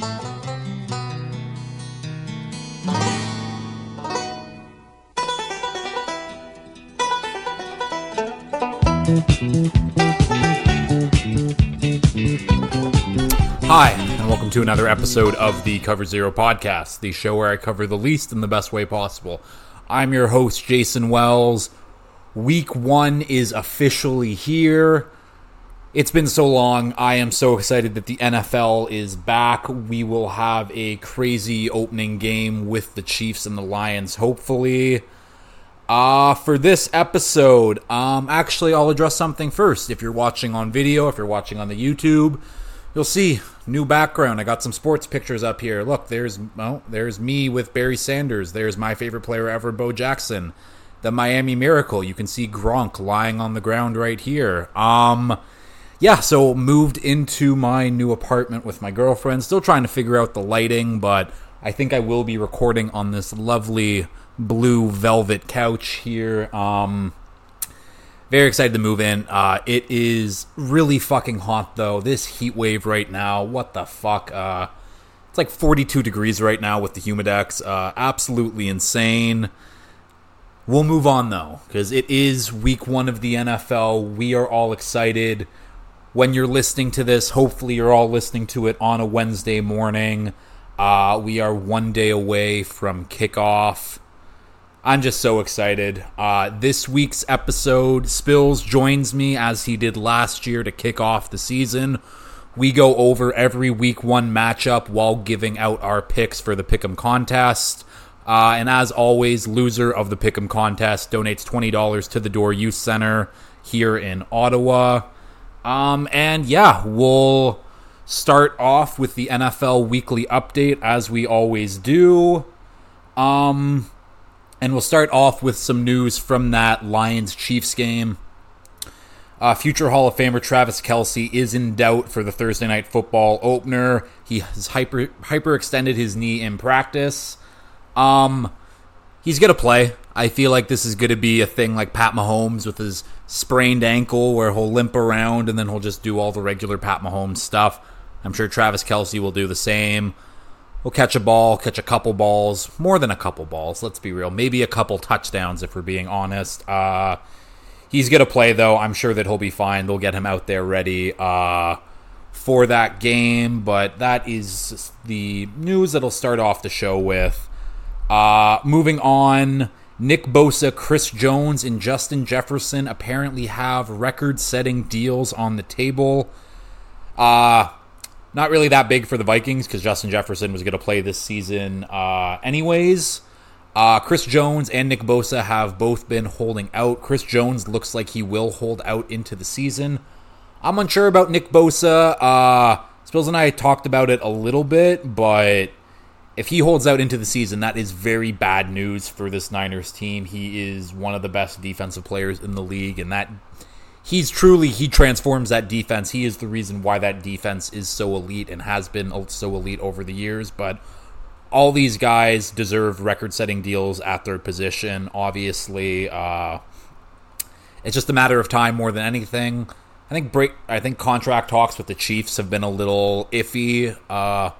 Hi, and welcome to another episode of the Cover Zero podcast, the show where I cover the least in the best way possible. I'm your host, Jason Wells. Week one is officially here. It's been so long. I am so excited that the NFL is back. We will have a crazy opening game with the Chiefs and the Lions, hopefully. Uh, for this episode, um, actually, I'll address something first. If you're watching on video, if you're watching on the YouTube, you'll see new background. I got some sports pictures up here. Look, there's well, there's me with Barry Sanders. There's my favorite player ever, Bo Jackson. The Miami Miracle. You can see Gronk lying on the ground right here. Um, yeah, so moved into my new apartment with my girlfriend. Still trying to figure out the lighting, but I think I will be recording on this lovely blue velvet couch here. Um, very excited to move in. Uh, it is really fucking hot though. This heat wave right now. What the fuck? Uh, it's like 42 degrees right now with the humidex. Uh, absolutely insane. We'll move on though, because it is week one of the NFL. We are all excited. When you're listening to this, hopefully you're all listening to it on a Wednesday morning. Uh, we are one day away from kickoff. I'm just so excited. Uh, this week's episode, Spillz joins me as he did last year to kick off the season. We go over every week one matchup while giving out our picks for the Pick'em contest. Uh, and as always, loser of the Pick'em contest donates $20 to the Door Youth Center here in Ottawa. Um, and yeah, we'll start off with the NFL weekly update as we always do. Um, and we'll start off with some news from that Lions Chiefs game. Uh, future Hall of Famer Travis Kelce is in doubt for the Thursday night football opener. He has hyper hyperextended his knee in practice. Um, he's gonna play. I feel like this is gonna be a thing like Pat Mahomes with his sprained ankle, where he'll limp around and then he'll just do all the regular Pat Mahomes stuff. I'm sure Travis Kelce will do the same. We'll catch a ball, catch a couple balls, more than a couple balls. Let's be real. Maybe a couple touchdowns if we're being honest. Uh, he's going to play, though. I'm sure that he'll be fine. They'll get him out there ready uh, for that game. But that is the news that'll start off the show with. Uh, moving on, Nick Bosa, Chris Jones, and Justin Jefferson apparently have record setting deals on the table. Uh, not really that big for the Vikings because Justin Jefferson was going to play this season uh, anyways. Uh, Chris Jones and Nick Bosa have both been holding out. Chris Jones looks like he will hold out into the season. I'm unsure about Nick Bosa. Uh, Spillz and I talked about it a little bit, but if he holds out into the season, that is very bad news for this Niners team. He is one of the best defensive players in the league, and that he's truly he transforms that defense. He is the reason why that defense is so elite and has been so elite over the years. But all these guys deserve record-setting deals at their position. Obviously, uh, it's just a matter of time more than anything. I think break. I think contract talks with the Chiefs have been a little iffy uh,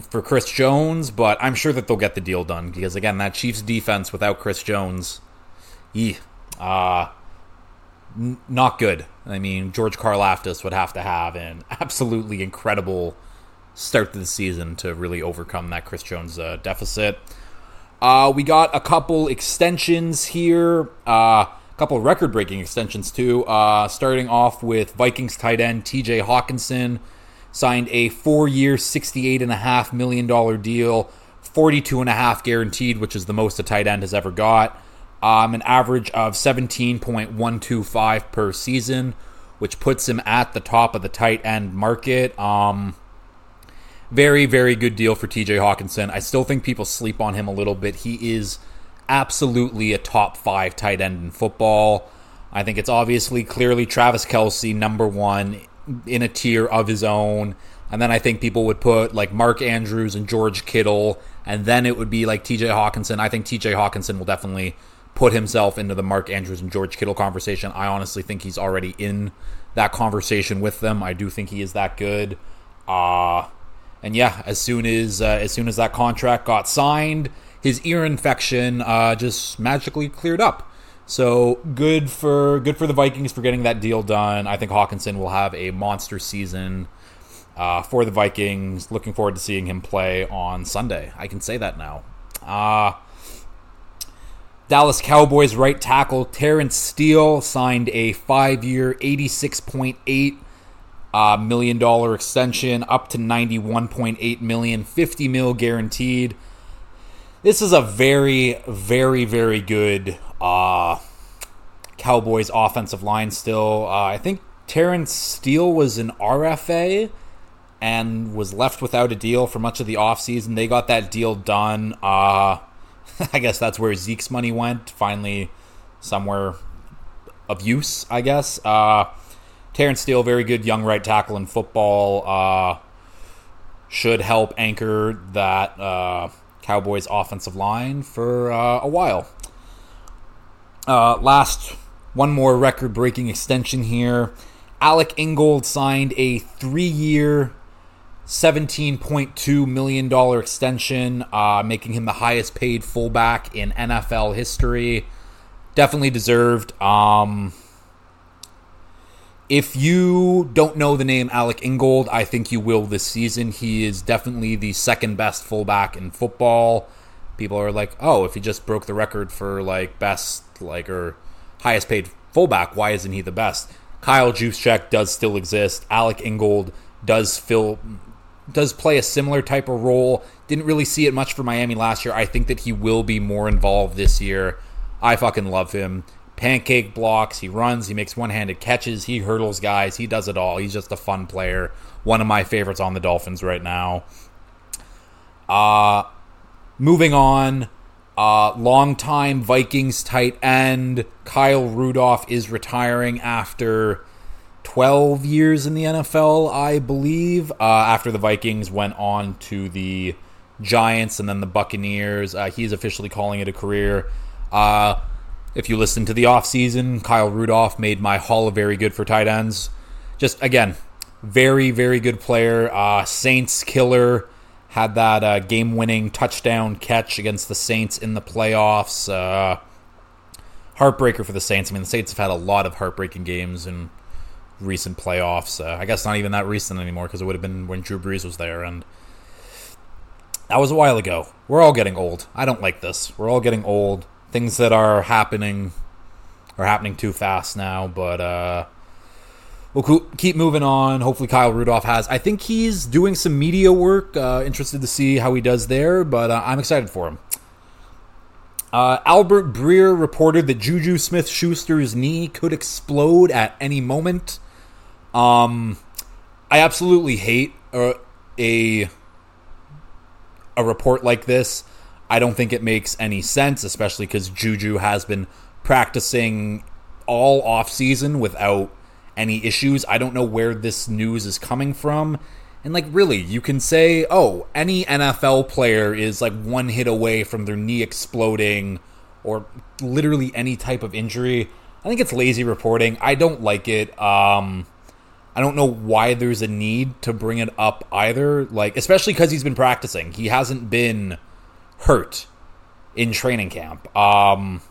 for Chris Jones, but I'm sure that they'll get the deal done because again, that Chiefs defense without Chris Jones, yeah, uh, n- not good. I mean, George Karlaftis would have to have an absolutely incredible start to the season to really overcome that Chris Jones uh, deficit. Uh, we got a couple extensions here, uh, a couple record breaking extensions too. Uh, starting off with Vikings tight end TJ Hockenson signed a four year, $68.5 million deal, $42.5 guaranteed, which is the most a tight end has ever got um, an average of 17.125 per season, which puts him at the top of the tight end market. Um, very, very good deal for TJ Hockenson. I still think people sleep on him a little bit. He is absolutely a top five tight end in football. I think it's obviously clearly Travis Kelce, number one, in a tier of his own. And then I think people would put like Mark Andrews and George Kittle, and then it would be like TJ Hockenson. I think TJ Hockenson will definitely put himself into the Mark Andrews and George Kittle conversation. I honestly think he's already in that conversation with them. I do think he is that good. Uh and yeah, as soon as uh, as soon as that contract got signed, his ear infection uh, just magically cleared up. So good for good for the Vikings for getting that deal done. I think Hockenson will have a monster season uh, for the Vikings. Looking forward to seeing him play on Sunday. I can say that now. Uh, Dallas Cowboys right tackle Terence Steele signed a five-year, eighty-six point eight uh, million dollar extension, up to ninety-one point eight million, fifty mil guaranteed. This is a very, very, very good uh, Cowboys offensive line. Still, uh, I think Terence Steele was an RFA and was left without a deal for much of the offseason. They got that deal done. Uh, I guess that's where Zeke's money went. Finally, somewhere of use, I guess. Uh, Terence Steele, very good young right tackle in football. Uh, should help anchor that uh, Cowboys offensive line for uh, a while. Uh, last, one more record breaking extension here. Alec Ingold signed a three year, $17.2 million extension, uh, making him the highest paid fullback in NFL history. Definitely deserved. Um, if you don't know the name Alec Ingold, I think you will this season. He is definitely the second best fullback in football. People are like, "Oh, if he just broke the record for like best like or highest paid fullback, why isn't he the best?" Kyle Juszczyk does still exist. Alec Ingold does fill does play a similar type of role. Didn't really see it much for Miami last year. I think that he will be more involved this year. I fucking love him. Pancake blocks, he runs, he makes one handed catches, he hurdles guys, he does it all. He's just a fun player. One of my favorites on the Dolphins right now. Uh, moving on, uh, longtime Vikings tight end Kyle Rudolph is retiring after 12 years in the NFL, I believe, uh, after the Vikings went on to the Giants and then the Buccaneers. Uh, he's officially calling it a career. Uh, if you listen to the offseason, Kyle Rudolph made my Hall of Very Good for tight ends. Just, again, very, very good player. Uh, Saints killer. Had that uh, game winning touchdown catch against the Saints in the playoffs. Uh, heartbreaker for the Saints. I mean, the Saints have had a lot of heartbreaking games in recent playoffs. Uh, I guess not even that recent anymore because it would have been when Drew Brees was there, and that was a while ago. We're all getting old. I don't like this. We're all getting old. Things that are happening are happening too fast now, but uh, we'll keep moving on. Hopefully, Kyle Rudolph has. I think he's doing some media work. Uh, interested to see how he does there, but uh, I'm excited for him. Uh, Albert Breer reported that Juju Smith Schuster's knee could explode at any moment. Um, I absolutely hate a, a a report like this. I don't think it makes any sense, especially because Juju has been practicing all off season without any issues. I don't know where this news is coming from. And like really, you can say, "Oh, any NFL player is like one hit away from their knee exploding or literally any type of injury." I think it's lazy reporting. I don't like it. Um I don't know why there's a need to bring it up either. Like, especially because he's been practicing. He hasn't been hurt in training camp. Um,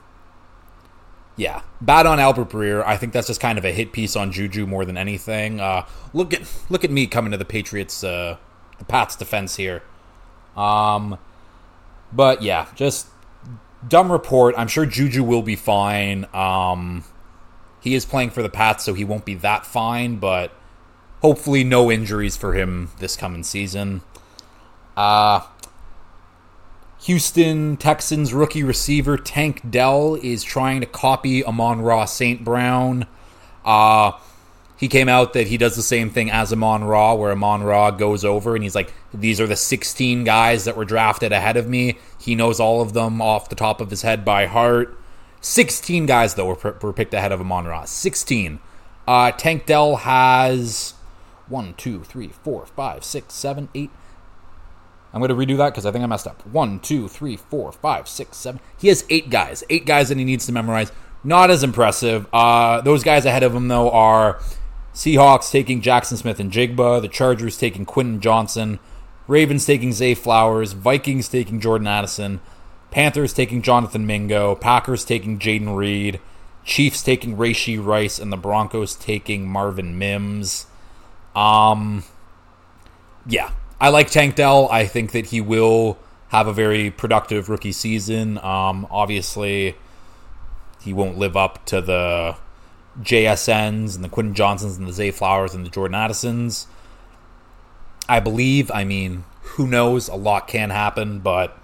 yeah, bad on Albert Breer. I think that's just kind of a hit piece on Juju more than anything. Uh, look at look at me coming to the Patriots, uh, the Pats defense here. Um, but yeah, just dumb report. I'm sure Juju will be fine. Um, he is playing for the Pats, so he won't be that fine, but hopefully no injuries for him this coming season. Uh, Houston Texans rookie receiver Tank Dell is trying to copy Amon-Ra St. Brown. Uh, he came out that he does the same thing as Amon-Ra, where Amon-Ra goes over and he's like, These are the 16 guys that were drafted ahead of me. He knows all of them off the top of his head by heart. 16 guys, though, were, were picked ahead of Amon Ra. 16. Uh, Tank Dell has 1, 2, 3, 4, 5, 6, 7, 8. I'm going to redo that because I think I messed up. 1, 2, 3, 4, 5, 6, 7. He has 8 guys. 8 guys that he needs to memorize. Not as impressive. Uh, those guys ahead of him, though, are Seahawks taking Jaxon Smith-Njigba, the Chargers taking Quentin Johnston, Ravens taking Zay Flowers, Vikings taking Jordan Addison, Panthers taking Jonathan Mingo, Packers taking Jayden Reed, Chiefs taking Rashee Rice, and the Broncos taking Marvin Mims. Um, yeah, I like Tank Dell. I think that he will have a very productive rookie season. Um, obviously, he won't live up to the JSNs and the Quentin Johnsons and the Zay Flowers and the Jordan Addisons. I believe. I mean, who knows? A lot can happen, but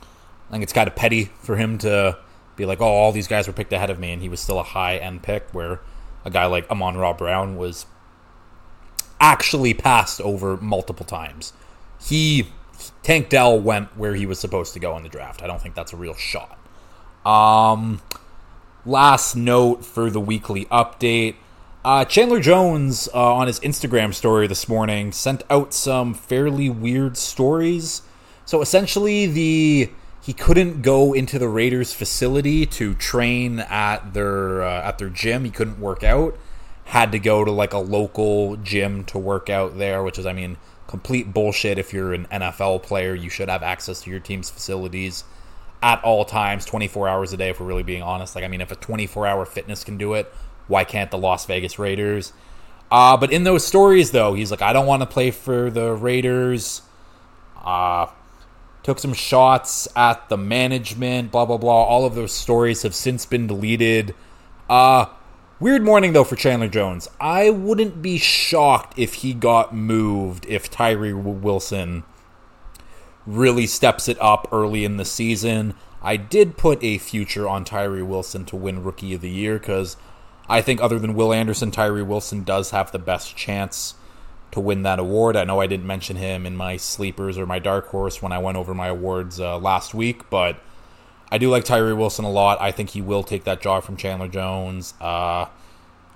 I think it's kind of petty for him to be like, "Oh, all these guys were picked ahead of me," and he was still a high end pick. Where a guy like Amon-Ra Brown was actually passed over multiple times. He Tank Dell went where he was supposed to go in the draft. I don't think that's a real shot. Um, last note for the weekly update. Uh, Chandler Jones uh, on his Instagram story this morning sent out some fairly weird stories. So essentially, the he couldn't go into the Raiders facility to train at their uh, at their gym. He couldn't work out. Had to go to like a local gym to work out there, which is, I mean, complete bullshit. If you're an NFL player, you should have access to your team's facilities at all times, 24 hours a day. If we're really being honest, like I mean, if a 24 hour fitness can do it, why can't the Las Vegas Raiders? Uh, but in those stories, though, he's like, I don't want to play for the Raiders. Uh, took some shots at the management, blah, blah, blah. All of those stories have since been deleted. Uh, weird morning, though, for Chandler Jones. I wouldn't be shocked if he got moved if Tyree Wilson really steps it up early in the season. I did put a future on Tyree Wilson to win Rookie of the Year because I think, other than Will Anderson, Tyree Wilson does have the best chance to win that award. I know I didn't mention him in my sleepers or my dark horse when I went over my awards uh, last week, but I do like Tyree Wilson a lot. I think he will take that job from Chandler Jones. Uh,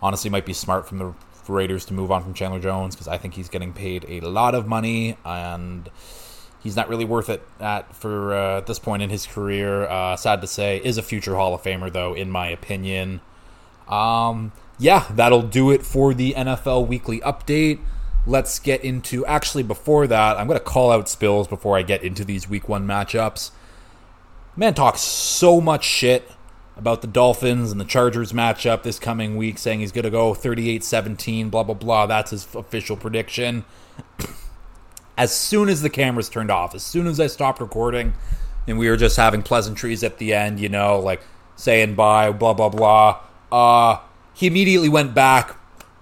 honestly, might be smart from the Raiders to move on from Chandler Jones because I think he's getting paid a lot of money and he's not really worth it at for uh, at this point in his career. Uh, sad to say, is a future Hall of Famer though, in my opinion. Um, yeah, that'll do it for the NFL Weekly Update. Let's get into. Actually, before that, I'm going to call out Spillz before I get into these Week One matchups. Man talks so much shit about the Dolphins and the Chargers matchup this coming week, saying he's going to go 38 17, blah, blah, blah. That's his official prediction. as soon as the cameras turned off, as soon as I stopped recording, and we were just having pleasantries at the end, you know, like saying bye, blah, blah, blah, uh, he immediately went back.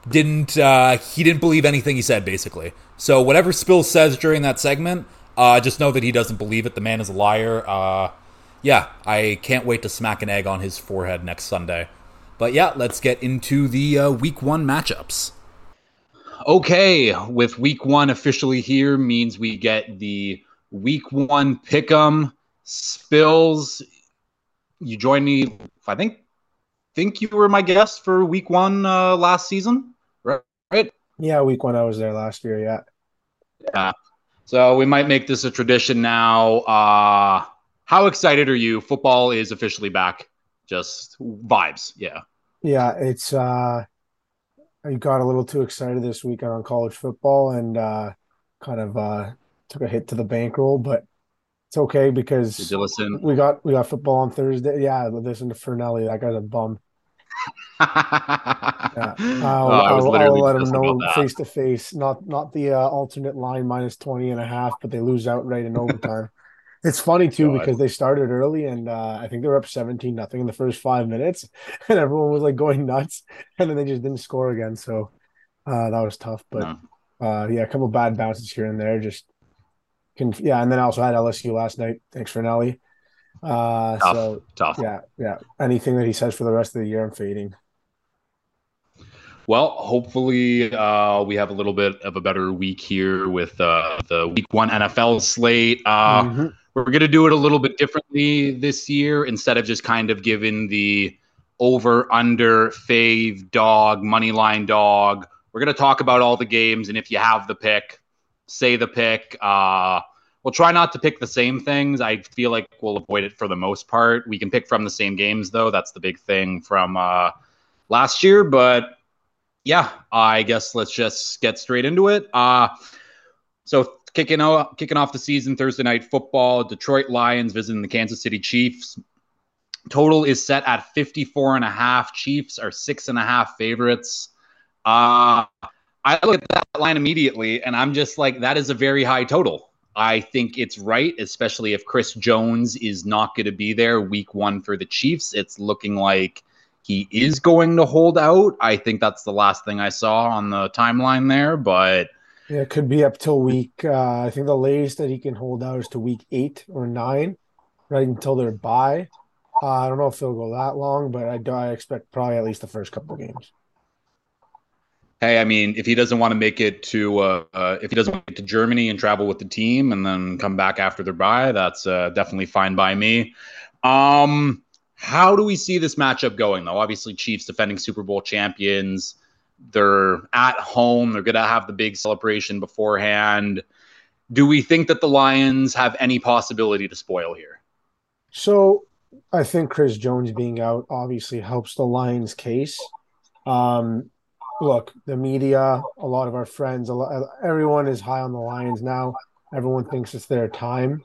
Didn't uh, he didn't believe anything he said basically. So whatever Spill says during that segment, uh, just know that he doesn't believe it. The man is a liar. Uh, yeah, I can't wait to smack an egg on his forehead next Sunday. But yeah, let's get into the uh, week one matchups. Okay, with week one officially here means we get the week one pick'em Spillz. You join me, I think think you were my guest for week one uh, last season, right? Right? Yeah, week one I was there last year. Yeah. Yeah. So we might make this a tradition now. Uh, how excited are you? Football is officially back. Just vibes. Yeah. Yeah, it's uh I got a little too excited this weekend on college football and uh kind of uh took a hit to the bankroll, but it's okay because Did you listen? we got we got football on Thursday. Yeah, listen to Fernelli. That guy's a bum yeah. I'll, oh, I'll, I'll let them know face to face, not not the uh, alternate line minus 20 and a half, but they lose outright in overtime. It's funny too God. because they started early and uh, I think they were up 17 nothing in the first five minutes, and everyone was like going nuts, and then they just didn't score again. So uh, that was tough. But no. Uh, yeah, a couple bad bounces here and there. Just can yeah, and then I also had LSU last night. Thanks for Nelly. Uh, tough, so tough. Yeah, yeah. Anything that he says for the rest of the year, I'm fading. Well, hopefully uh, we have a little bit of a better week here with uh, the week one NFL slate. Uh, mm-hmm. We're going to do it a little bit differently this year instead of just kind of giving the over, under, fave, dog, money line dog. We're going to talk about all the games, and if you have the pick, say the pick. Uh, we'll try not to pick the same things. I feel like we'll avoid it for the most part. We can pick from the same games, though. That's the big thing from uh, last year, but yeah, I guess let's just get straight into it. Uh, so kicking off kicking off the season Thursday night football. Detroit Lions visiting the Kansas City Chiefs. Total is set at 54 and a half. Chiefs are six and a half favorites. Uh, I look at that line immediately and I'm just like, that is a very high total. I think it's right, especially if Chris Jones is not going to be there week one for the Chiefs. It's looking like he is going to hold out. I think that's the last thing I saw on the timeline there, but yeah, it could be up till week. Uh, I think the latest that he can hold out is to week eight or nine, right until their bye. Uh, I don't know if it'll go that long, but I, I expect probably at least the first couple games. Hey, I mean, if he doesn't want to make it to, uh, uh, if he doesn't to, to Germany and travel with the team and then come back after their bye, that's uh, definitely fine by me. Um, how do we see this matchup going, though? Obviously, Chiefs defending Super Bowl champions. They're at home. They're going to have the big celebration beforehand. Do we think that the Lions have any possibility to spoil here? So I think Chris Jones being out obviously helps the Lions' case. Um, look, the media, a lot of our friends, lot, everyone is high on the Lions now. Everyone thinks it's their time.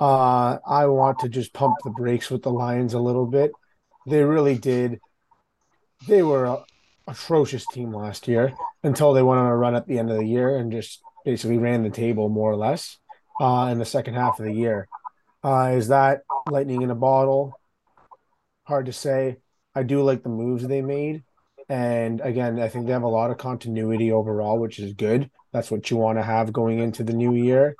Uh, I want to just pump the brakes with the Lions a little bit. They really did. They were atrocious team last year until they went on a run at the end of the year and just basically ran the table more or less uh, in the second half of the year. Uh, is that lightning in a bottle? Hard to say. I do like the moves they made. And again, I think they have a lot of continuity overall, which is good. That's what you want to have going into the new year.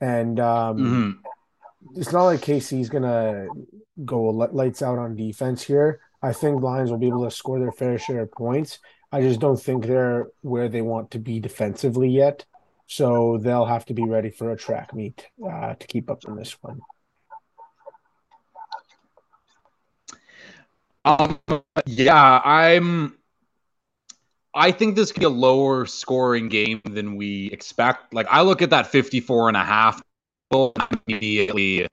And um, mm-hmm. it's not like KC's going to go lights out on defense here. I think Lions will be able to score their fair share of points. I just don't think they're where they want to be defensively yet. So they'll have to be ready for a track meet uh, to keep up in this one. Um, yeah, I'm. I think this could be a lower scoring game than we expect. Like I look at that 54 and a half immediately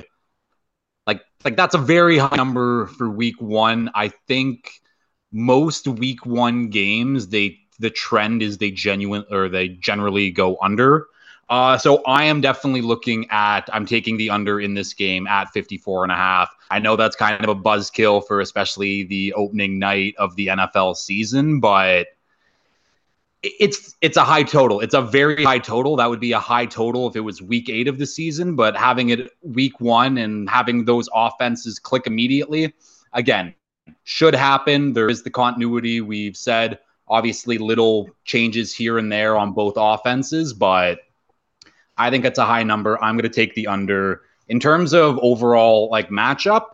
like that's a very high number for week 1. I think most week 1 games they the trend is they genuine or they generally go under. Uh, so I am definitely looking at, I'm taking the under in this game at 54 and a half. I know that's kind of a buzzkill for especially the opening night of the NFL season, but it's it's a high total. It's a very high total. That would be a high total if it was week eight of the season, but having it week one and having those offenses click immediately, again, should happen. There is the continuity we've said. Obviously, little changes here and there on both offenses, but I think it's a high number. I'm going to take the under. In terms of overall like matchup,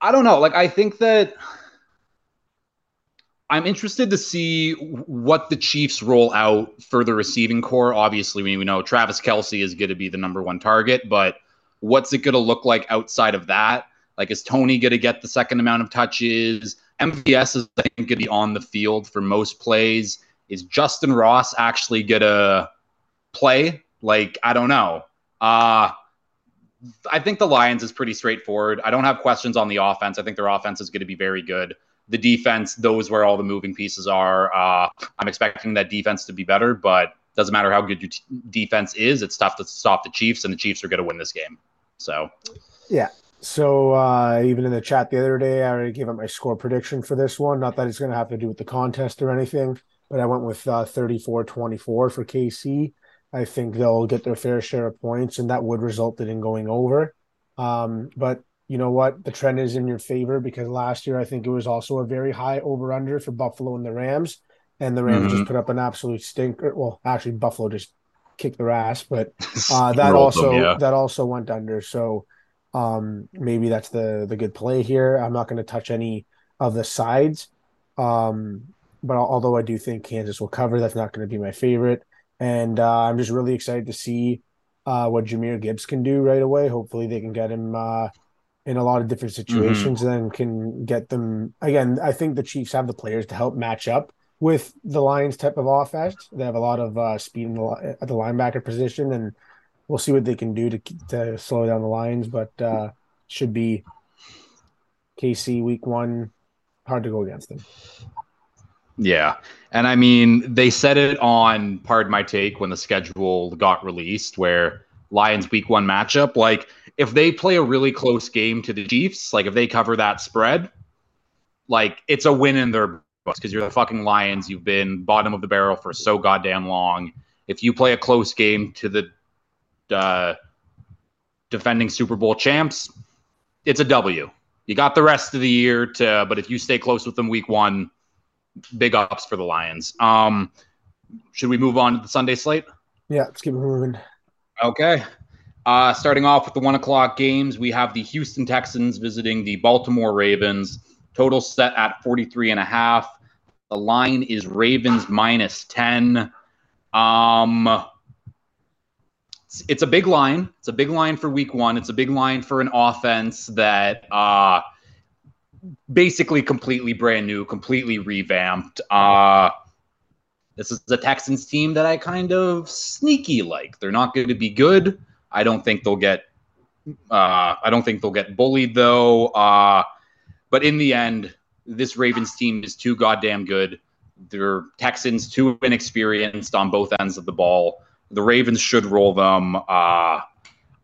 I don't know. Like I think that I'm interested to see what the Chiefs roll out for the receiving corps. Obviously, we know Travis Kelce is going to be the number one target, but what's it going to look like outside of that? Like, is Toney going to get the second amount of touches? MVS is, I think, going to be on the field for most plays. Is Justyn Ross actually going to play? Like, I don't know. Uh, I think the Lions is pretty straightforward. I don't have questions on the offense. I think their offense is going to be very good the defense, those where all the moving pieces are. Uh, I'm expecting that defense to be better, but doesn't matter how good your t- defense is. It's tough to stop the Chiefs, and the Chiefs are going to win this game. So, yeah. So uh, even in the chat the other day, I already gave up my score prediction for this one. Not that it's going to have to do with the contest or anything, but I went with uh, 34-24 for KC. I think they'll get their fair share of points, and that would result in going over. Um, but you know what? The trend is in your favor because last year I think it was also a very high over under for Buffalo and the Rams. And the Rams mm-hmm. just put up an absolute stinker. Well, actually, Buffalo just kicked their ass, but uh, that also them, yeah. that also went under. So um, maybe that's the the good play here. I'm not going to touch any of the sides, um, but although I do think Kansas will cover, that's not going to be my favorite. And uh, I'm just really excited to see uh, what Jahmyr Gibbs can do right away. Hopefully, they can get him uh, in a lot of different mm-hmm. situations mm-hmm. and can get them again. I think the Chiefs have the players to help match up with the Lions type of offense. They have a lot of uh, speed in the, at the linebacker position, and we'll see what they can do to to slow down the Lions. But uh, should be KC week one. Hard to go against them. Yeah. And I mean, they said it on Pardon My Take when the schedule got released, where Lions week one matchup, like if they play a really close game to the Chiefs, like if they cover that spread, like it's a win in their books because you're the fucking Lions. You've been bottom of the barrel for so goddamn long. If you play a close game to the uh, defending Super Bowl champs, it's a W. You got the rest of the year to, but if you stay close with them week one, big ups for the Lions. Um, should we move on to the Sunday slate? Yeah, let's keep moving. Okay. Uh, starting off with the one o'clock games, we have the Houston Texans visiting the Baltimore Ravens. Total set at 43 and a half. The line is Ravens minus 10. Um, it's, it's a big line. It's a big line for week one. It's a big line for an offense that uh, basically completely brand new, completely revamped. Uh, this is the Texans team that I kind of sneaky like. They're not going to be good. I don't think they'll get. Uh, I don't think they'll get bullied though. Uh, but in the end, this Ravens team is too goddamn good. They're Texans too inexperienced on both ends of the ball. The Ravens should roll them. Uh,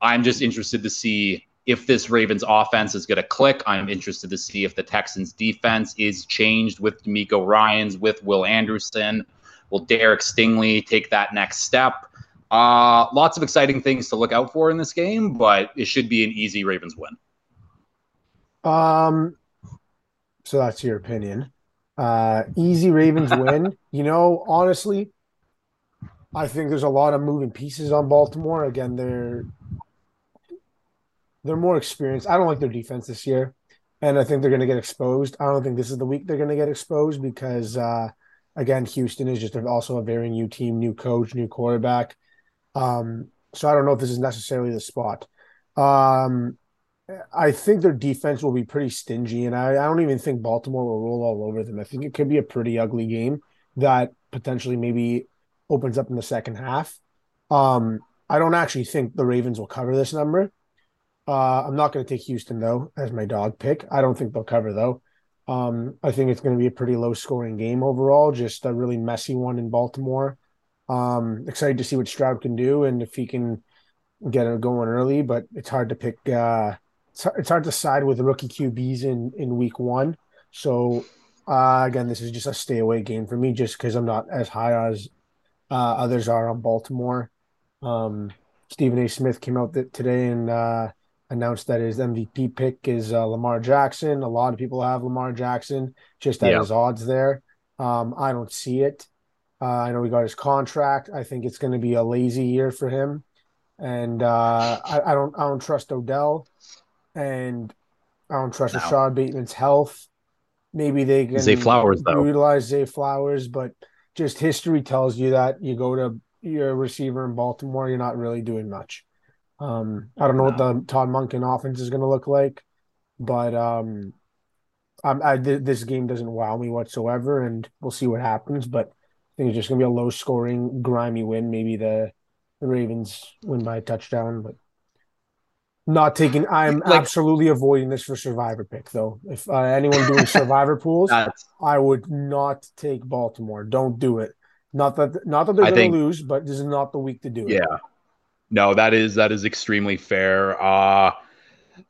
I'm just interested to see if this Ravens offense is going to click. I'm interested to see if the Texans defense is changed with DeMeco Ryans, with Will Anderson. Will Derek Stingley take that next step? Uh, lots of exciting things to look out for in this game, but it should be an easy Ravens win. Um, so that's your opinion. Uh, easy Ravens win. You know, honestly, I think there's a lot of moving pieces on Baltimore. Again, they're they're more experienced. I don't like their defense this year, and I think they're going to get exposed. I don't think this is the week they're going to get exposed because, uh, again, Houston is just also a very new team, new coach, new quarterback. Um, so I don't know if this is necessarily the spot. Um, I think their defense will be pretty stingy, and I, I don't even think Baltimore will roll all over them. I think it could be a pretty ugly game that potentially maybe opens up in the second half. Um, I don't actually think the Ravens will cover this number. Uh, I'm not going to take Houston though as my dog pick. I don't think they'll cover though. Um, I think it's going to be a pretty low scoring game overall, just a really messy one in Baltimore. Um, excited to see what Stroud can do and if he can get it going early, but it's hard to pick. Uh, it's, hard, it's hard to side with rookie QBs in in week one. So uh, again, this is just a stay away game for me, just because I'm not as high as uh, others are on Baltimore. Um, Stephen A. Smith came out th- today and uh, announced that his MVP pick is uh, Lamar Jackson. A lot of people have Lamar Jackson just at yeah. his odds there. Um, I don't see it. Uh, I know he got his contract. I think it's going to be a lazy year for him, and uh, I, I, don't. I don't trust Odell, and I don't trust no. Rashod Bateman's health. Maybe they can Zay Flowers though. utilize Zay Flowers, but just history tells you that you go to your receiver in Baltimore, you're not really doing much. Um, I don't know no. what the Todd Monken offense is going to look like, but um, I, this game doesn't wow me whatsoever, and we'll see what happens. But think it's just gonna be a low scoring, grimy win. Maybe the the Ravens win by a touchdown, but not taking. I'm like, absolutely avoiding this for survivor pick though. If uh, anyone doing survivor pools, I would not take Baltimore. Don't do it. Not that not that they're going to lose, but this is not the week to do it. Yeah. No, that is that is extremely fair. Uh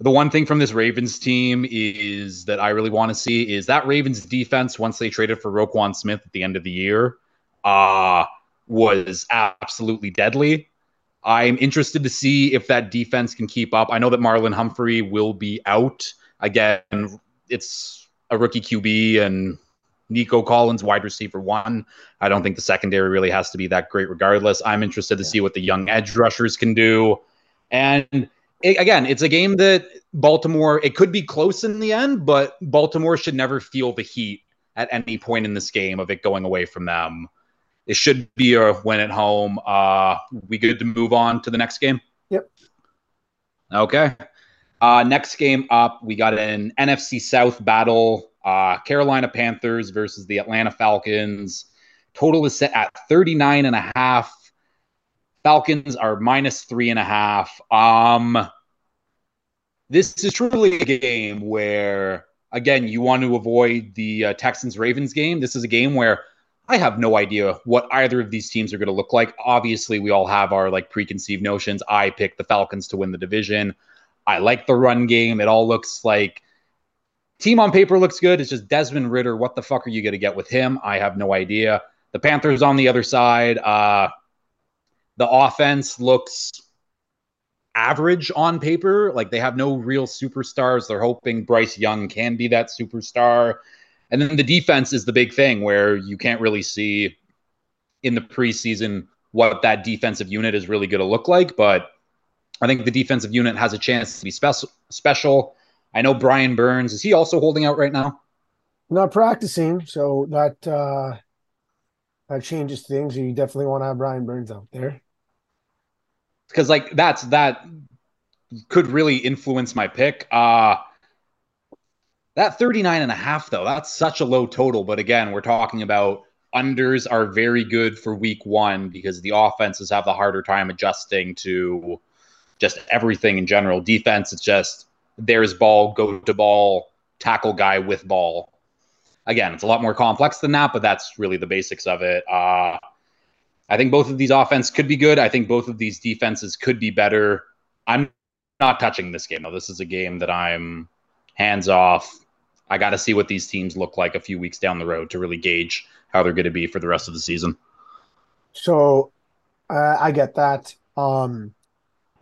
the one thing from this Ravens team is that I really want to see is that Ravens defense once they traded for Roquan Smith at the end of the year uh, was absolutely deadly. I'm interested to see if that defense can keep up. I know that Marlon Humphrey will be out again. It's a rookie QB and Nico Collins, wide receiver one. I don't think the secondary really has to be that great, regardless. I'm interested to see what the young edge rushers can do. And it, again, it's a game that Baltimore, it could be close in the end, but Baltimore should never feel the heat at any point in this game of it going away from them. It should be a win at home. Uh, we good to move on to the next game? Yep. Okay. Uh, next game up, we got an NFC South battle. Uh, Carolina Panthers versus the Atlanta Falcons. Total is set at 39 and a half. Falcons are minus three and a half. Um, this is truly a game where again, you want to avoid the uh, Texans Ravens game. This is a game where I have no idea what either of these teams are going to look like. Obviously, we all have our like preconceived notions. I pick the Falcons to win the division. I like the run game. It all looks like team on paper looks good. It's just Desmond Ridder. What the fuck are you going to get with him? I have no idea. The Panthers on the other side. Uh, the offense looks average on paper. Like they have no real superstars. They're hoping Bryce Young can be that superstar. And then the defense is the big thing where you can't really see in the preseason what that defensive unit is really going to look like. But I think the defensive unit has a chance to be special. Special. I know Brian Burns is he also holding out right now? Not practicing, so that uh, that changes things. You definitely want to have Brian Burns out there because like that's that could really influence my pick. Uh that 39 and a half though, that's such a low total, but again, we're talking about unders are very good for week 1 because the offenses have the harder time adjusting to just everything in general. Defense it's just there's ball, go to ball, tackle guy with ball. Again, it's a lot more complex than that, but that's really the basics of it. Uh I think both of these offense could be good. I think both of these defenses could be better. I'm not touching this game though. This is a game that I'm hands off. I got to see what these teams look like a few weeks down the road to really gauge how they're going to be for the rest of the season. So uh, I get that. Um,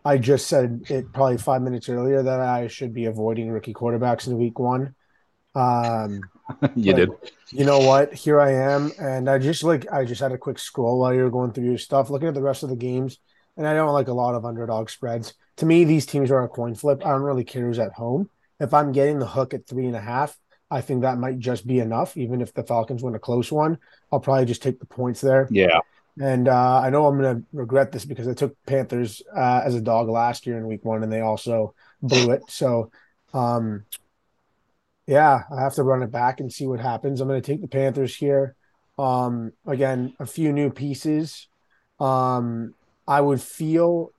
I just said it probably five minutes earlier that I should be avoiding rookie quarterbacks in week one. Um, you did. You know what? Here I am, and I just like I just had a quick scroll while you were going through your stuff, looking at the rest of the games, and I don't like a lot of underdog spreads. To me, these teams are a coin flip. I don't really care who's at home. If I'm getting the hook at three and a half, I think that might just be enough. Even if the Falcons win a close one, I'll probably just take the points there. Yeah. And uh, I know I'm going to regret this because I took Panthers uh, as a dog last year in week one, and they also blew it. So um, yeah, I have to run it back and see what happens. I'm going to take the Panthers here. Um, again, a few new pieces. Um, I would feel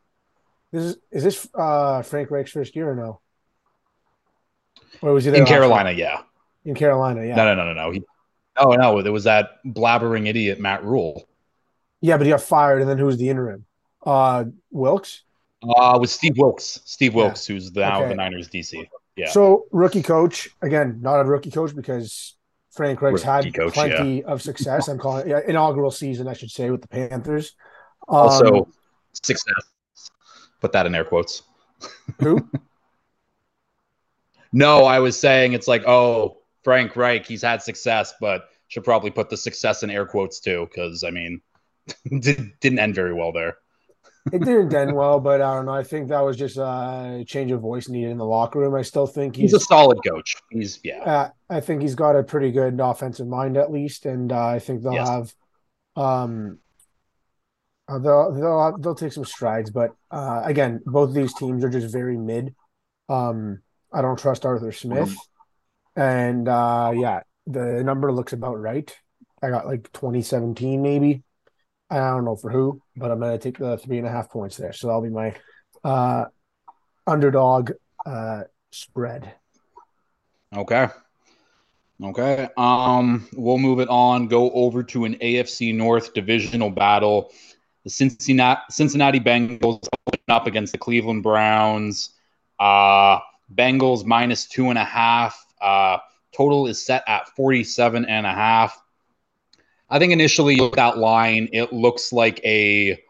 this is is this uh, Frank Reich's first year or no? Or was he in Carolina? Yeah, in Carolina. Yeah. No, no, no, no, no. He, oh no, there was that blabbering idiot Matt Rhule. Yeah, but he got fired, and then who was the interim? Uh, Wilks. Uh, with Steve Wilks. Steve Wilks, yeah. who's now okay. the Niners DC. Yeah. So rookie coach again, not a rookie coach because Frank Reich's had coach, plenty yeah. of success. I'm calling it inaugural season, I should say, with the Panthers. Um, also, success. Put that in air quotes. Who? no, I was saying it's like, oh, Frank Reich, he's had success, but should probably put the success in air quotes too, because I mean, didn't end very well there it didn't end well, but I don't know. I think that was just a change of voice needed in the locker room. I still think he's, he's a solid coach. He's yeah. Uh, I think he's got a pretty good offensive mind at least, and uh, I think they'll yes. have um uh, they'll they'll they'll take some strides. But uh, again, both of these teams are just very mid. Um, I don't trust Arthur Smith, mm-hmm. and uh, yeah, the number looks about right. I got like 2017 maybe. I don't know for who, but I'm going to take the three and a half points there. So that'll be my uh, underdog uh, spread. Okay. Okay. Um, we'll move it on. Go over to an AFC North divisional battle. The Cincinnati Cincinnati Bengals up against the Cleveland Browns. Uh, Bengals minus two and a half. Uh, total is set at 47 and a half. I think initially with that line, it looks like a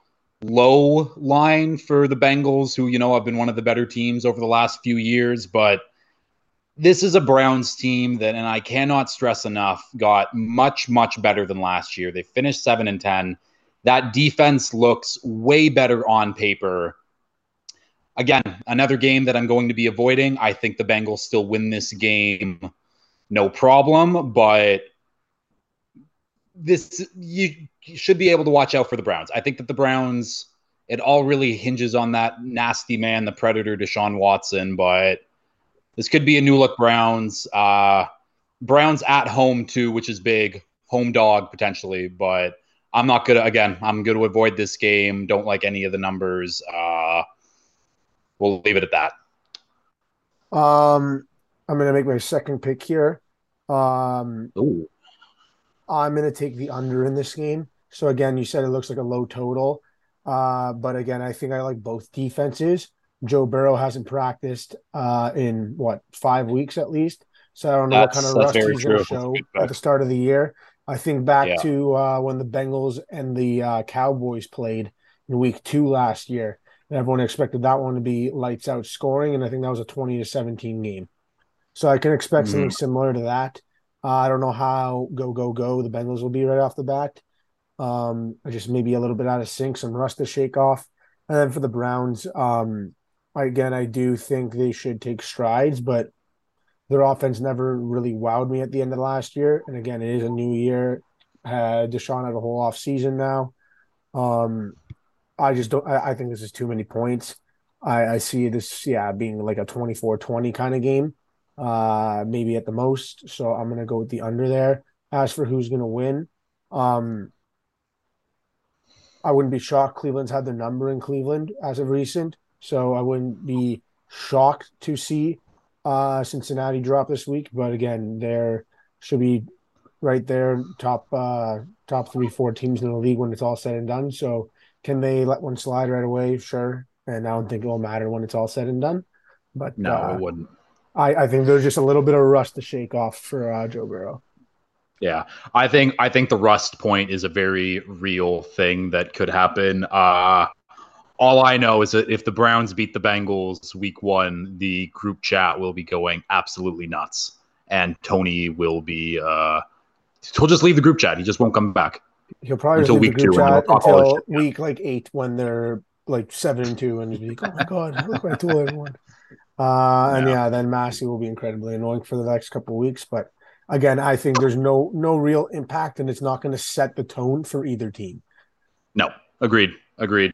low line for the Bengals, who, you know, have been one of the better teams over the last few years. But this is a Browns team that, and I cannot stress enough, got much, much better than last year. They finished 7 and 10. That defense looks way better on paper. Again, another game that I'm going to be avoiding. I think the Bengals still win this game, no problem. But this you should be able to watch out for the Browns. I think that the Browns it all really hinges on that nasty man, the predator, Deshaun Watson. But this could be a new look Browns. Uh, Browns at home too, which is big. Home dog potentially, but I'm not gonna. Again, I'm to avoid this game. Don't like any of the numbers. Uh, we'll leave it at that. Um, I'm going to make my second pick here. Um, Ooh. I'm going to take the under in this game. So again, you said it looks like a low total, uh, but again, I think I like both defenses. Joe Burrow hasn't practiced uh, in what five weeks at least, so I don't know that's, what kind of rust he's going to show at the start of the year. I think back yeah. to uh, when the Bengals and the uh, Cowboys played in Week Two last year, everyone expected that one to be lights out scoring, and I think that was a twenty to seventeen game. So I can expect mm-hmm. something similar to that. Uh, I don't know how go go go the Bengals will be right off the bat. Um, just maybe a little bit out of sync, some rust to shake off. And then for the Browns, um, again, I do think they should take strides, but their offense never really wowed me at the end of last year. And again, it is a new year. Uh, Deshaun had a whole off season now. Um, I just don't. I, I, think this is too many points. I, I see this, yeah, being like a 24-20 kind of game, uh, maybe at the most. So I'm gonna go with the under there. As for who's gonna win, um, I wouldn't be shocked. Cleveland's had the number in Cleveland as of recent, so I wouldn't be shocked to see uh, Cincinnati drop this week. But again, there should be right there top uh, top three four teams in the league when it's all said and done. So can they let one slide right away? Sure, and I don't think it will matter when it's all said and done. But no, uh, it wouldn't. I, I think there's just a little bit of rust to shake off for uh, Joe Burrow. Yeah, I think I think the rust point is a very real thing that could happen. Uh, all I know is that if the Browns beat the Bengals week one, the group chat will be going absolutely nuts, and Tony will be uh, he'll just leave the group chat. He just won't come back. He'll probably until week two until week like eight when they're like seven and two, and he's like, "Oh my god, I look what I told everyone." Uh, and yeah. yeah, then Massey will be incredibly annoying for the next couple of weeks, but again, I think there's no no real impact, and it's not going to set the tone for either team. No, agreed, agreed.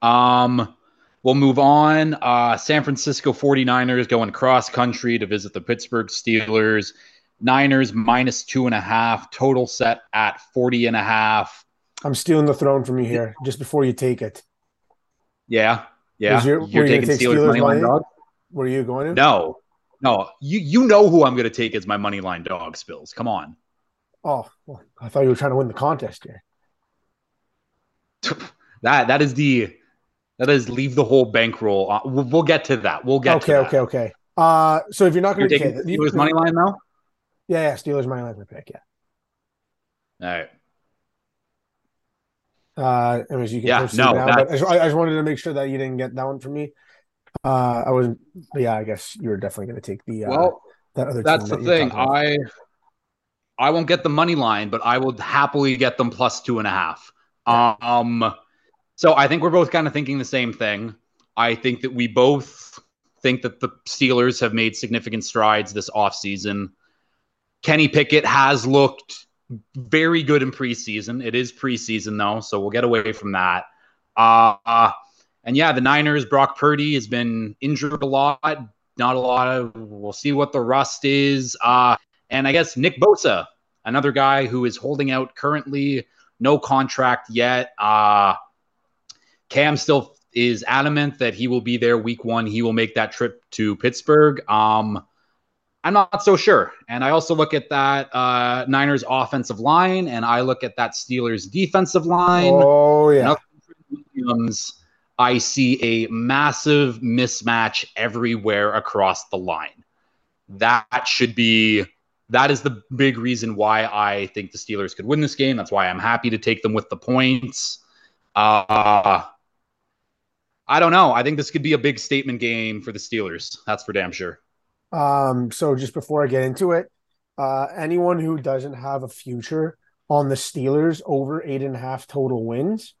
Um, we'll move on. Uh, San Francisco 49ers going cross country to visit the Pittsburgh Steelers. Niners minus two and a half, total set at 40 and a half. I'm stealing the throne from you here just before you take it. Yeah. Yeah. Your, You're taking take Steelers, Steelers money line dog? Were you going to? No, no, you you know who I'm going to take as my money line dog. Spillz, come on. Oh, well, I thought you were trying to win the contest here. that that is the that is leave the whole bankroll. We'll, we'll, get to that. We'll get okay, okay, okay. Uh, so if you're not going to take it, Steelers money line though, yeah, yeah, Steelers money line pick, yeah. All right. Uh, as you can yeah, no, now, but I just, I just wanted to make sure that you didn't get that one from me. Uh, I wasn't. Yeah, I guess you're definitely going to take the. Uh, well, that other. That's the that thing. I I won't get the money line, but I will happily get them plus two and a half. Yeah. Um, so I think we're both kind of thinking the same thing. I think that we both think that the Steelers have made significant strides this offseason. Kenny Pickett has looked very good in preseason. It is preseason though, so we'll get away from that. Uh, and yeah, the Niners, Brock Purdy has been injured a lot. Not a lot of. We'll see what the rust is. Uh, and I guess Nick Bosa, another guy who is holding out currently, no contract yet. Uh, Cam still is adamant that he will be there week one. He will make that trip to Pittsburgh. Um, I'm not so sure. And I also look at that uh, Niners offensive line, and I look at that Steelers defensive line. Oh yeah. Williams I see a massive mismatch everywhere across the line. That should be that is the big reason why I think the Steelers could win this game. That's why I'm happy to take them with the points. Uh I don't know. I think this could be a big statement game for the Steelers. That's for damn sure. Um, so just before I get into it, uh, anyone who doesn't have a future on the Steelers over eight and a half total wins,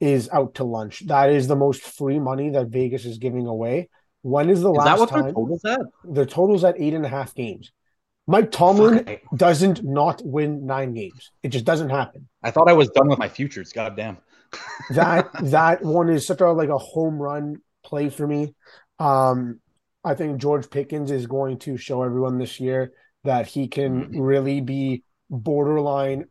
is out to lunch. That is the most free money that Vegas is giving away. When is the is last time? Their totals at? Their totals at eight and a half games. Mike Tomlin doesn't not win nine games. It just doesn't happen. I thought I was done with my futures. God damn. that that one is such a like a home run play for me. Um, I think George Pickens is going to show everyone this year that he can mm-hmm. really be borderline,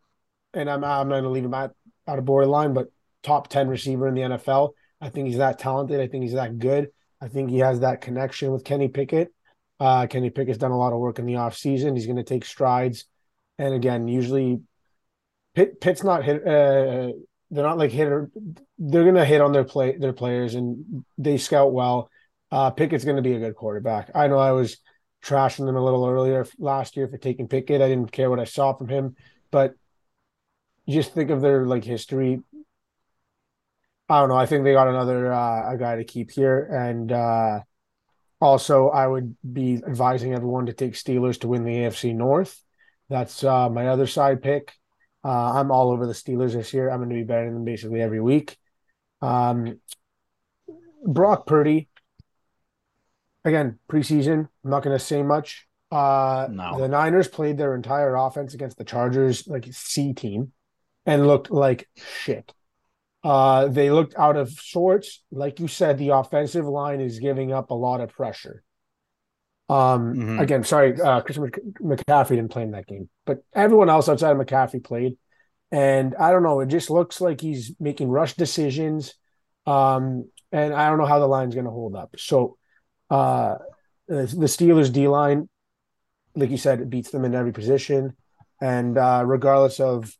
and I'm I'm not going to leave him at out of borderline, but top 10 receiver in the NFL. I think he's that talented. I think he's that good. I think he has that connection with Kenny Pickett. Uh, Kenny Pickett's done a lot of work in the offseason. He's going to take strides. And again, usually Pitt, Pitt's not hit. Uh, they're not like hitter. They're going to hit on their play their players, and they scout well. Uh, Pickett's going to be a good quarterback. I know I was trashing them a little earlier last year for taking Pickett. I didn't care what I saw from him, but just think of their like history. I don't know. I think they got another uh, a guy to keep here, and uh, also I would be advising everyone to take Steelers to win the AFC North. That's uh, my other side pick. Uh, I'm all over the Steelers this year. I'm going to be betting them basically every week. Um, Brock Purdy, again, preseason. I'm not going to say much. Uh, no. The Niners played their entire offense against the Chargers, like C team, and looked like shit. Uh, they looked out of sorts. Like you said, the offensive line is giving up a lot of pressure. Um, mm-hmm. again, sorry, uh, Christian McCaffrey didn't play in that game, but everyone else outside of McCaffrey played. And I don't know, it just looks like he's making rush decisions. Um, and I don't know how the line's going to hold up. So, uh, the Steelers D line, like you said, it beats them in every position. And uh, regardless of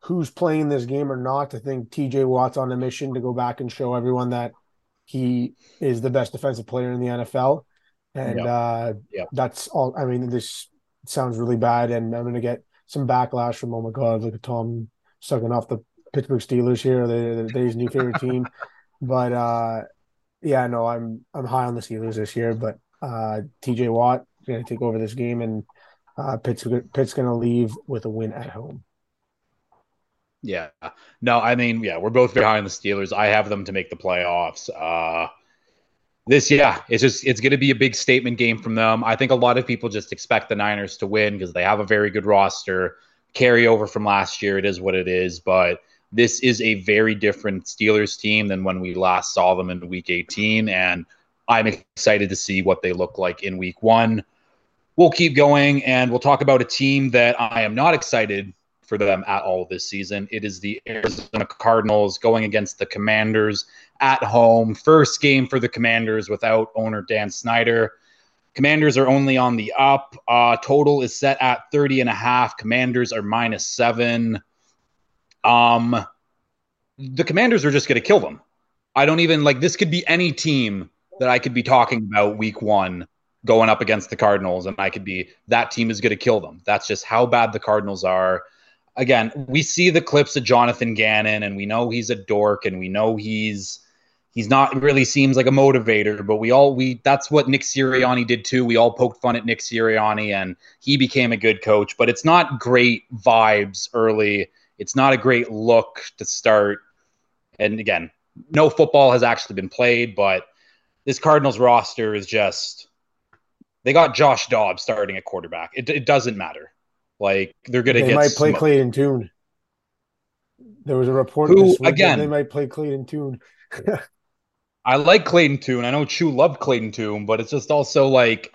who's playing this game or not, I think TJ Watt's on a mission to go back and show everyone that he is the best defensive player in the NFL. And yep. Uh, yep. that's all. I mean, this sounds really bad, and I'm going to get some backlash from, oh my God, look at Tom sucking off the Pittsburgh Steelers here. They're, they're his new favorite team. But uh, yeah, no, I'm I'm high on the Steelers this year, but uh, TJ Watt is going to take over this game, and uh, Pitt's, Pitt's going to leave with a win at home. Yeah. No, I mean, yeah, we're both behind the Steelers. I have them to make the playoffs. Uh, this, yeah, it's just it's going to be a big statement game from them. I think a lot of people just expect the Niners to win because they have a very good roster. Carry over from last year, it is what it is. But this is a very different Steelers team than when we last saw them in Week 18, and I'm excited to see what they look like in Week One. We'll keep going, and we'll talk about a team that I am not excited for them at all this season. It is the Arizona Cardinals going against the Commanders at home. First game for the Commanders without owner Dan Snyder. Commanders are only on the up. Uh, total is set at 30 and a half. Commanders are minus seven. Um, the Commanders are just going to kill them. I don't even like this could be any team that I could be talking about week one going up against the Cardinals, and I could be that team is going to kill them. That's just how bad the Cardinals are again, we see the clips of Jonathan Gannon and we know he's a dork and we know he's he's not really seems like a motivator, but we all we that's what Nick Sirianni did too. We all poked fun at Nick Sirianni and he became a good coach, but it's not great vibes early. It's not a great look to start. And again, no football has actually been played, but this Cardinals roster is just they got Josh Dobbs starting at quarterback. It, it doesn't matter. Like they're going to get. They might play Clayton Tune. There was a report Who, again they might play Clayton Tune. I like Clayton Tune. I know Chu loved Clayton Tune, but it's just also like,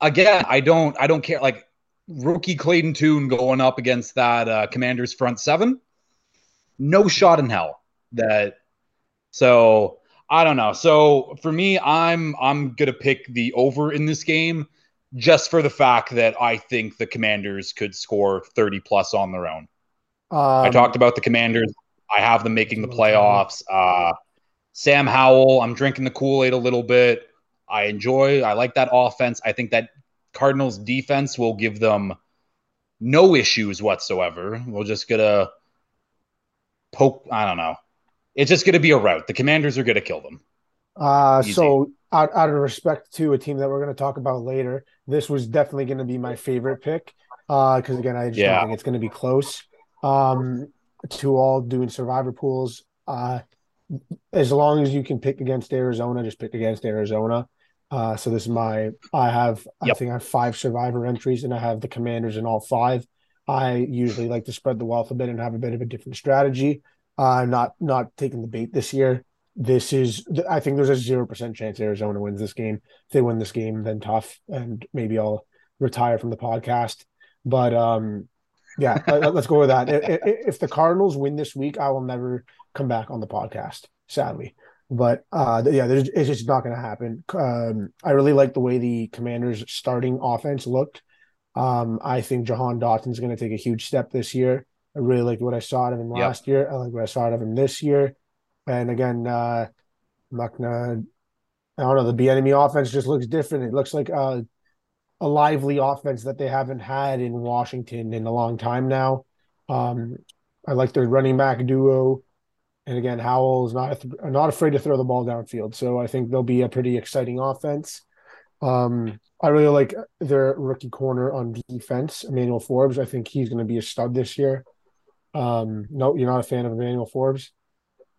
again, I don't, I don't care. Like rookie Clayton Tune going up against that uh, Commanders front seven, no shot in hell. That so I don't know. So for me, I'm I'm gonna pick the over in this game just for the fact that I think the Commanders could score 30 plus on their own. Um, I talked about the Commanders. I have them making the playoffs. Uh, Sam Howell, I'm drinking the Kool Aid a little bit. I enjoy, I like that offense. I think that Cardinals defense will give them no issues whatsoever. We're just to poke, I don't know. It's just going to be a route. The Commanders are going to kill them. Uh, so out, out of respect to a team that we're going to talk about later, this was definitely going to be my favorite pick. Because uh, again, I just yeah. don't think it's going to be close. Um, to all doing survivor pools, uh, as long as you can pick against Arizona, just pick against Arizona. Uh, so this is my. I have. Yep. I think I have five survivor entries, and I have the commanders in all five. I usually like to spread the wealth a bit and have a bit of a different strategy. I'm uh, not not taking the bait this year this is I think there's a zero percent chance Arizona wins this game. If they win this game, then tough, and maybe I'll retire from the podcast. But um, yeah, let's go with that. If the Cardinals win this week, I will never come back on the podcast. Sadly, But uh, yeah, it's just not going to happen. Um, I really like the way the Commanders' starting offense looked. Um, I think Jahan Dotson is going to take a huge step this year. I really liked what I saw out of him last year. I like what I saw out of him this year. And again, uh, I'm not gonna. I don't know. The Bieniemy offense just looks different. It looks like a, a lively offense that they haven't had in Washington in a long time now. Um, I like their running back duo. And again, Howell is not not afraid to throw the ball downfield, so I think they'll be a pretty exciting offense. Um, I really like their rookie corner on defense, Emmanuel Forbes. I think he's going to be a stud this year. Um, no, you're not a fan of Emmanuel Forbes.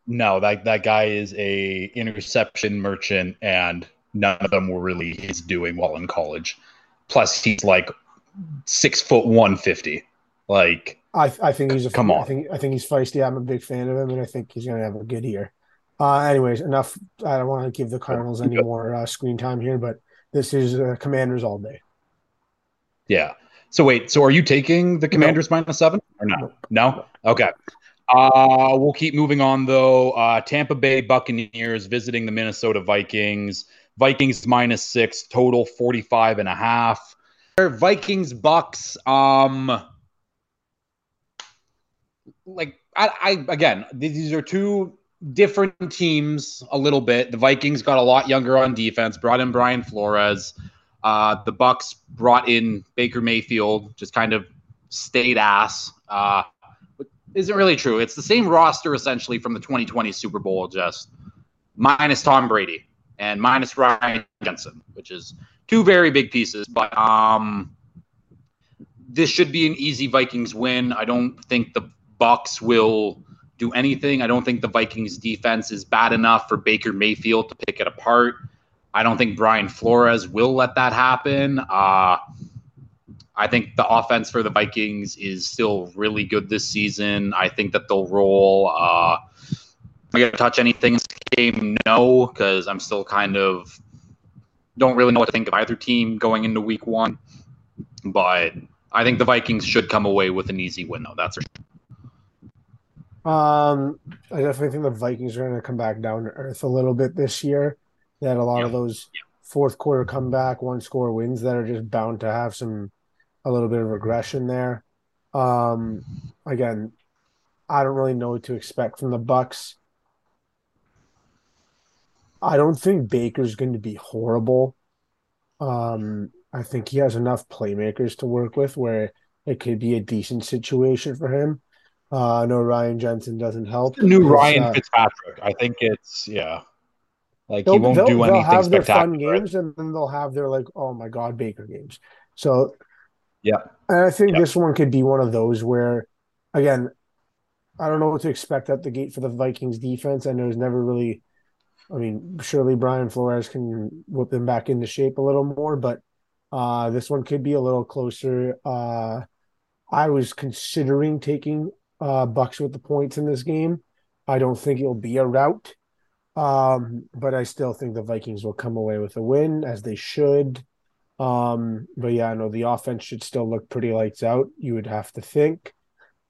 No, that that guy is a interception merchant, and none of them were really his doing while in college. Plus, he's like six foot one fifty. Like I, I think he's a come on. I think I think he's feisty. I'm a big fan of him, and I think he's going to have a good year. Uh, anyways, enough. I don't want to give the Cardinals any more uh, screen time here, but this is uh, Commanders all day. Yeah. So wait. So are you taking the Commanders no. minus seven or no? No. no? Okay. Uh, we'll keep moving on though. Uh, Tampa Bay Buccaneers visiting the Minnesota Vikings. Vikings minus six, total 45 and a half. Vikings Bucks. Um, like I, I again, these are two different teams a little bit. The Vikings got a lot younger on defense, brought in Brian Flores. Uh, the Bucks brought in Baker Mayfield, just kind of stayed ass. Uh, isn't really true. It's the same roster essentially from the 2020 Super Bowl, just minus Tom Brady and minus Ryan Jensen, which is two very big pieces. But um, this should be an easy Vikings win. I don't think the Bucks will do anything. I don't think the Vikings defense is bad enough for Baker Mayfield to pick it apart. I don't think Brian Flores will let that happen. Uh, I think the offense for the Vikings is still really good this season. I think that they'll roll. Uh, am I going to touch anything in this game? No, because I'm still kind of don't really know what to think of either team going into week one. But I think the Vikings should come away with an easy win, though. That's for sure. Um, I definitely think the Vikings are going to come back down to earth a little bit this year. They had a lot yeah. of those fourth quarter comeback, one score wins that are just bound to have some a little bit of regression there. Um, again, I don't really know what to expect from the Bucks. I don't think Baker's going to be horrible. Um, I think he has enough playmakers to work with where it could be a decent situation for him. Uh, I know Ryan Jensen doesn't help. New Ryan uh, Fitzpatrick. I think it's yeah. Like he won't do anything they'll have their fun games, and then they'll have their like, oh my god, Baker games. So yeah, and I think yeah. this one could be one of those where, again, I don't know what to expect at the gate for the Vikings defense. Know it's never really. I mean, surely Brian Flores can whip them back into shape a little more, but uh, this one could be a little closer. Uh, I was considering taking uh, Bucks with the points in this game. I don't think it'll be a rout, um, but I still think the Vikings will come away with a win as they should. Um, but yeah, no, the offense should still look pretty lights out. You would have to think.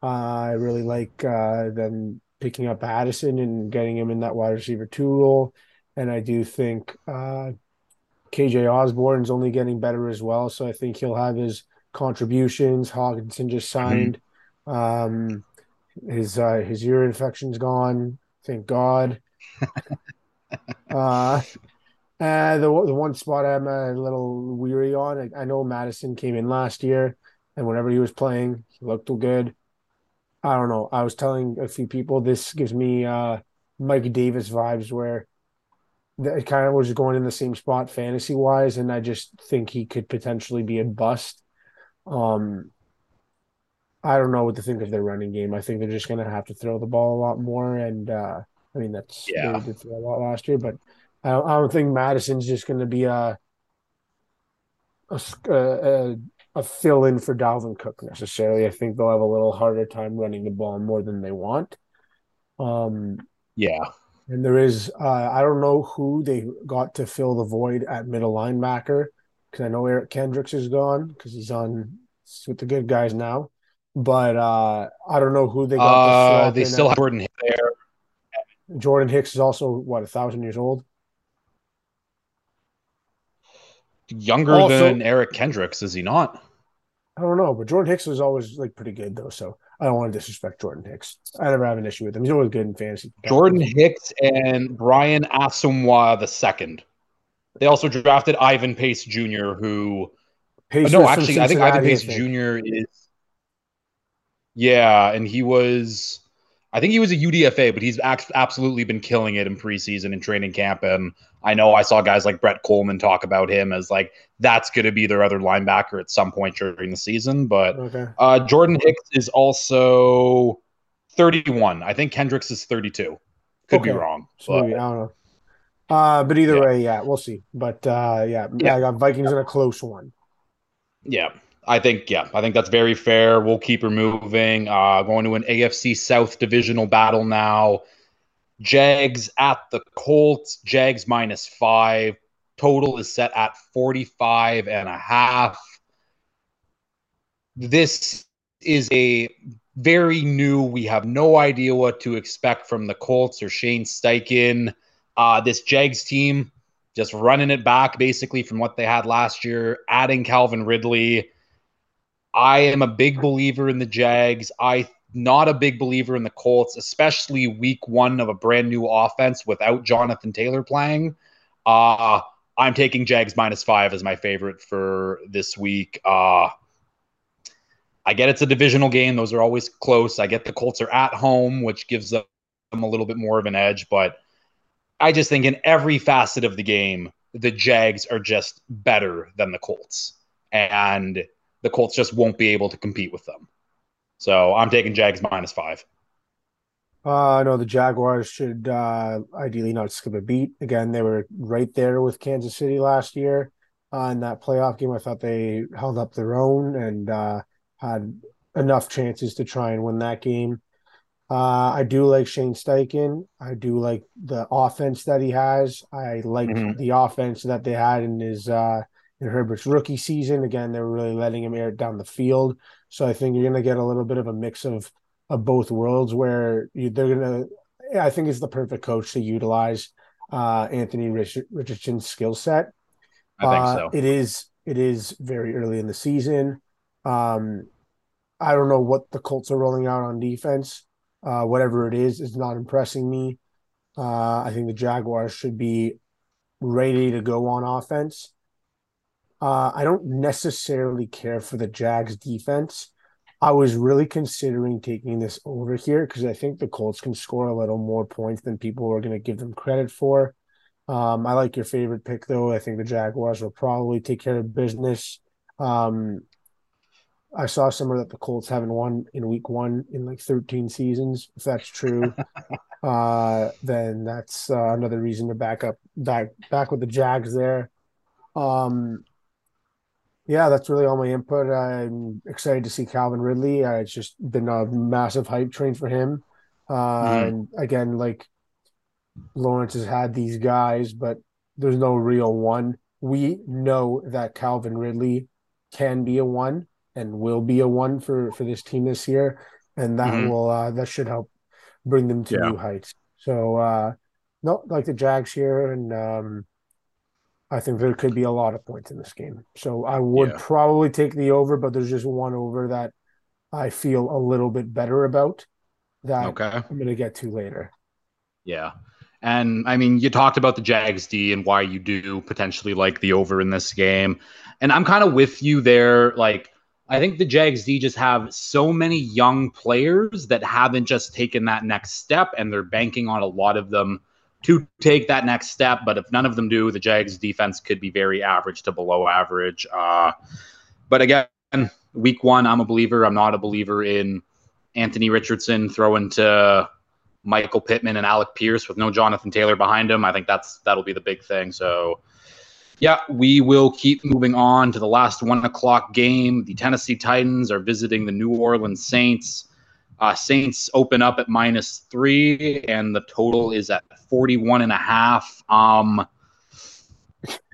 Uh, I really like uh, them picking up Addison and getting him in that wide receiver two role, and I do think uh, KJ Osborn's only getting better as well. So I think he'll have his contributions. Hockenson just mm-hmm. signed. Mm-hmm. Um, his uh, his ear infection's gone. Thank God. uh, uh, the the one spot I'm a little weary on. I, I, know Mattison came in last year, and whenever he was playing, he looked good. I don't know. I was telling a few people this gives me uh, Mike Davis vibes, where it kind of was going in the same spot fantasy wise, and I just think he could potentially be a bust. Um, I don't know what to think of their running game. I think they're just going to have to throw the ball a lot more. And uh, I mean, that's yeah. they did throw a lot last year, but I don't, I don't think Mattison's just going to be a a, a, a fill in for Dalvin Cook necessarily. I think they'll have a little harder time running the ball more than they want. Um, yeah. And there is, uh, I don't know who they got to fill the void at middle linebacker because I know Eric Kendricks is gone because he's on with the good guys now but uh, I don't know who they got. Uh, they still have Jordan there. Jordan Hicks is also what a thousand years old. Younger also, than Eric Kendricks, is he not? I don't know, but Jordan Hicks was always like pretty good though. So I don't want to disrespect Jordan Hicks. I never have an issue with him. He's always good in fantasy. Jordan Hicks and Brian Asamoah the second. They also drafted Ivan Pace Jr., who Pace no, actually, I think Ivan Pace Jr. is yeah, and he was I think he was a UDFA, but he's absolutely been killing it in preseason and training camp. And I know I saw guys like Brett Coleman talk about him as like that's going to be their other linebacker at some point during the season. But okay. uh, Jordan Hicks is also 31. I think Kendricks is 32. Could okay. be wrong. So maybe, I don't know. Uh, but either yeah. way, yeah, we'll see. But uh, yeah, yeah, I got Vikings in a close one. Yeah. I think, yeah, I think that's very fair. We'll keep her moving. Uh, going to an AFC South divisional battle now. Jags at the Colts. Jags minus five. Total is set at 45 and a half. This is a very new. We have no idea what to expect from the Colts or Shane Steichen. Uh, this Jags team just running it back basically from what they had last year, adding Calvin Ridley. I am a big believer in the Jags. I not a big believer in the Colts, especially week one of a brand new offense without Jonathan Taylor playing. Uh, I'm taking Jags minus five as my favorite for this week. Uh, I get it's a divisional game; those are always close. I get the Colts are at home, which gives them a little bit more of an edge. But I just think in every facet of the game, the Jags are just better than the Colts, and the Colts just won't be able to compete with them. So I'm taking Jags minus five. Uh, no, the Jaguars should uh, ideally not skip a beat. Again, they were right there with Kansas City last year uh, in that playoff game. I thought they held up their own and uh, had enough chances to try and win that game. Uh, I do like Shane Steichen. I do like the offense that he has. I like mm-hmm. the offense that they had in his uh, in Herbert's rookie season. Again, they were really letting him air it down the field. So I think you're going to get a little bit of a mix of of both worlds where you, they're going to. I think it's the perfect coach to utilize uh, Anthony Rich- Richardson's skill set. I think uh, so. It is it is very early in the season. Um, I don't know what the Colts are rolling out on defense. Uh, whatever it is, is not impressing me. Uh, I think the Jaguars should be ready to go on offense. Uh, I don't necessarily care for the Jags defense. I was really considering taking this over here because I think the Colts can score a little more points than people are going to give them credit for. Um, I like your favorite pick though. I think the Jaguars will probably take care of business. Um, I saw somewhere that the Colts haven't won in week one in like 13 seasons. If that's true, uh, then that's uh, another reason to back up back back with the Jags there. Um, yeah, that's really all my input. I'm excited to see Calvin Ridley. Uh, it's just been a massive hype train for him. Uh, mm-hmm. And again, like Lawrence has had these guys, but there's no real one. We know that Calvin Ridley can be a one and will be a one for for this team this year, and that mm-hmm. will uh, that should help bring them to yeah. new heights. So, uh, no, like the Jags here, and um, I think there could be a lot of points in this game. So I would yeah. probably take the over, but there's just one over that I feel a little bit better about that okay. I'm going to get to later. Yeah. And I mean, you talked about the Jags D and why you do potentially like the over in this game. And I'm kind of with you there. Like, I think the Jags D just have so many young players that haven't just taken that next step, and they're banking on a lot of them to take that next step. But if none of them do, the Jags defense could be very average to below average. Uh, but again, week one, I'm a believer. I'm not a believer in Anthony Richardson throwing to Michael Pittman and Alec Pierce with no Jonathan Taylor behind him. I think that's that'll be the big thing. So yeah, we will keep moving on to the last one o'clock game. The Tennessee Titans are visiting the New Orleans Saints. Uh, Saints open up at minus three, and the total is at 41 and a half. Um,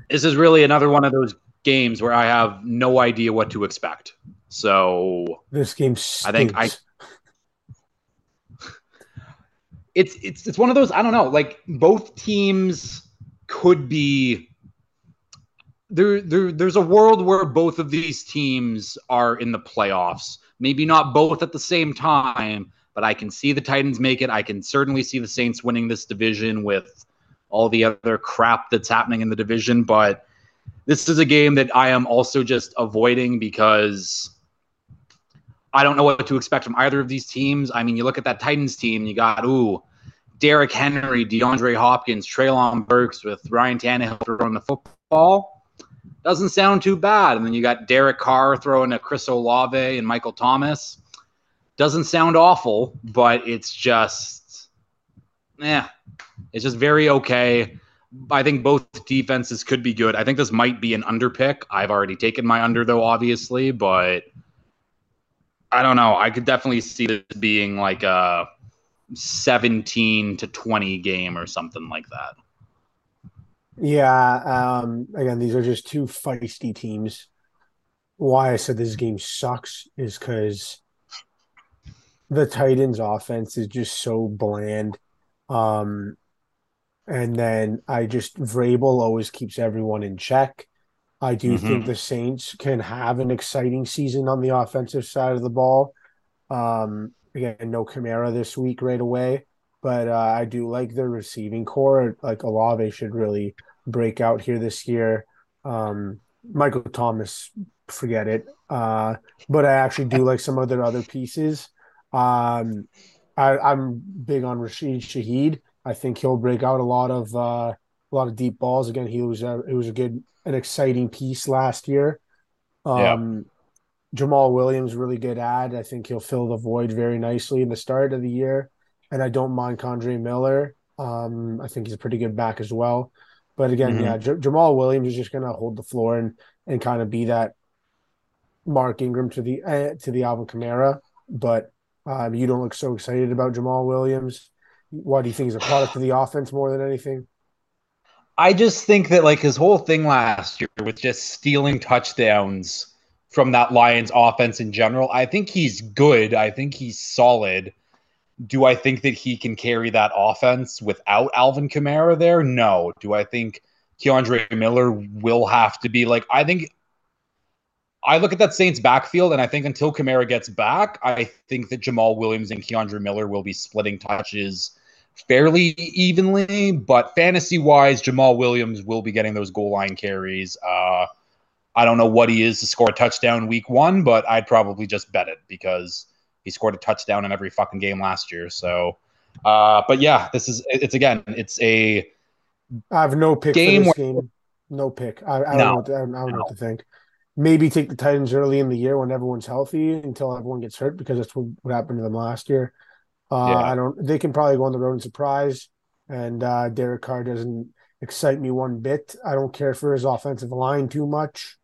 this is really another one of those games where I have no idea what to expect. So this game, stinks. I think I. it's it's it's one of those I don't know, like both teams could be there, there there's a world where both of these teams are in the playoffs. Maybe not both at the same time, but I can see the Titans make it. I can certainly see the Saints winning this division with all the other crap that's happening in the division, but this is a game that I am also just avoiding because I don't know what to expect from either of these teams. I mean, you look at that Titans team, you got ooh, Derrick Henry, DeAndre Hopkins, Treylon Burks with Ryan Tannehill throwing the football. Doesn't sound too bad. And then you got Derek Carr throwing a Chris Olave and Michael Thomas. Doesn't sound awful, but it's just, yeah, it's just very okay. I think both defenses could be good. I think this might be an under pick. I've already taken my under though, obviously, but I don't know. I could definitely see this being like a 17 to 20 game or something like that. Yeah. Um, again, these are just two feisty teams. Why I said this game sucks is because the Titans' offense is just so bland. Um, and then I just Vrabel always keeps everyone in check. I do mm-hmm. think the Saints can have an exciting season on the offensive side of the ball. Um, again, no Kamara this week right away, but uh, I do like their receiving corps. Like Olave should really break out here this year. Um, Michael Thomas, forget it. Uh, but I actually do like some of their other pieces. Um, I, am big on Rashid Shaheed. I think he'll break out a lot of uh, a lot of deep balls. Again, he was a, it was a good an exciting piece last year. Um, yeah. Jamaal Williams, really good ad. I think he'll fill the void very nicely in the start of the year. And I don't mind Kendre Miller. Um, I think he's a pretty good back as well. But again, mm-hmm. yeah, J- Jamaal Williams is just going to hold the floor and and kind of be that Mark Ingram to the uh, to the Alvin Kamara. But um, you don't look so excited about Jamaal Williams. Why do you think he's a product of the offense more than anything? I just think that like his whole thing last year with just stealing touchdowns from that Lions offense in general, I think he's good. I think he's solid. Do I think that he can carry that offense without Alvin Kamara there? No. Do I think Kendre Miller will have to be like I think I look at that Saints backfield and I think until Kamara gets back, I think that Jamaal Williams and Kendre Miller will be splitting touches fairly evenly, but fantasy wise, Jamaal Williams will be getting those goal line carries. Uh, I don't know what he is to score a touchdown week one, but I'd probably just bet it because he scored a touchdown in every fucking game last year. So, uh, but yeah, this is it's again, it's a. I have no pick game for this where, game. No pick. I, I no, don't know. What, I don't, I don't no. know what to think. Maybe take the Titans early in the year when everyone's healthy until everyone gets hurt because that's what, what happened to them last year. Uh, yeah. I don't. They can probably go on the road and surprise. And uh, Derek Carr doesn't excite me one bit. I don't care for his offensive line too much.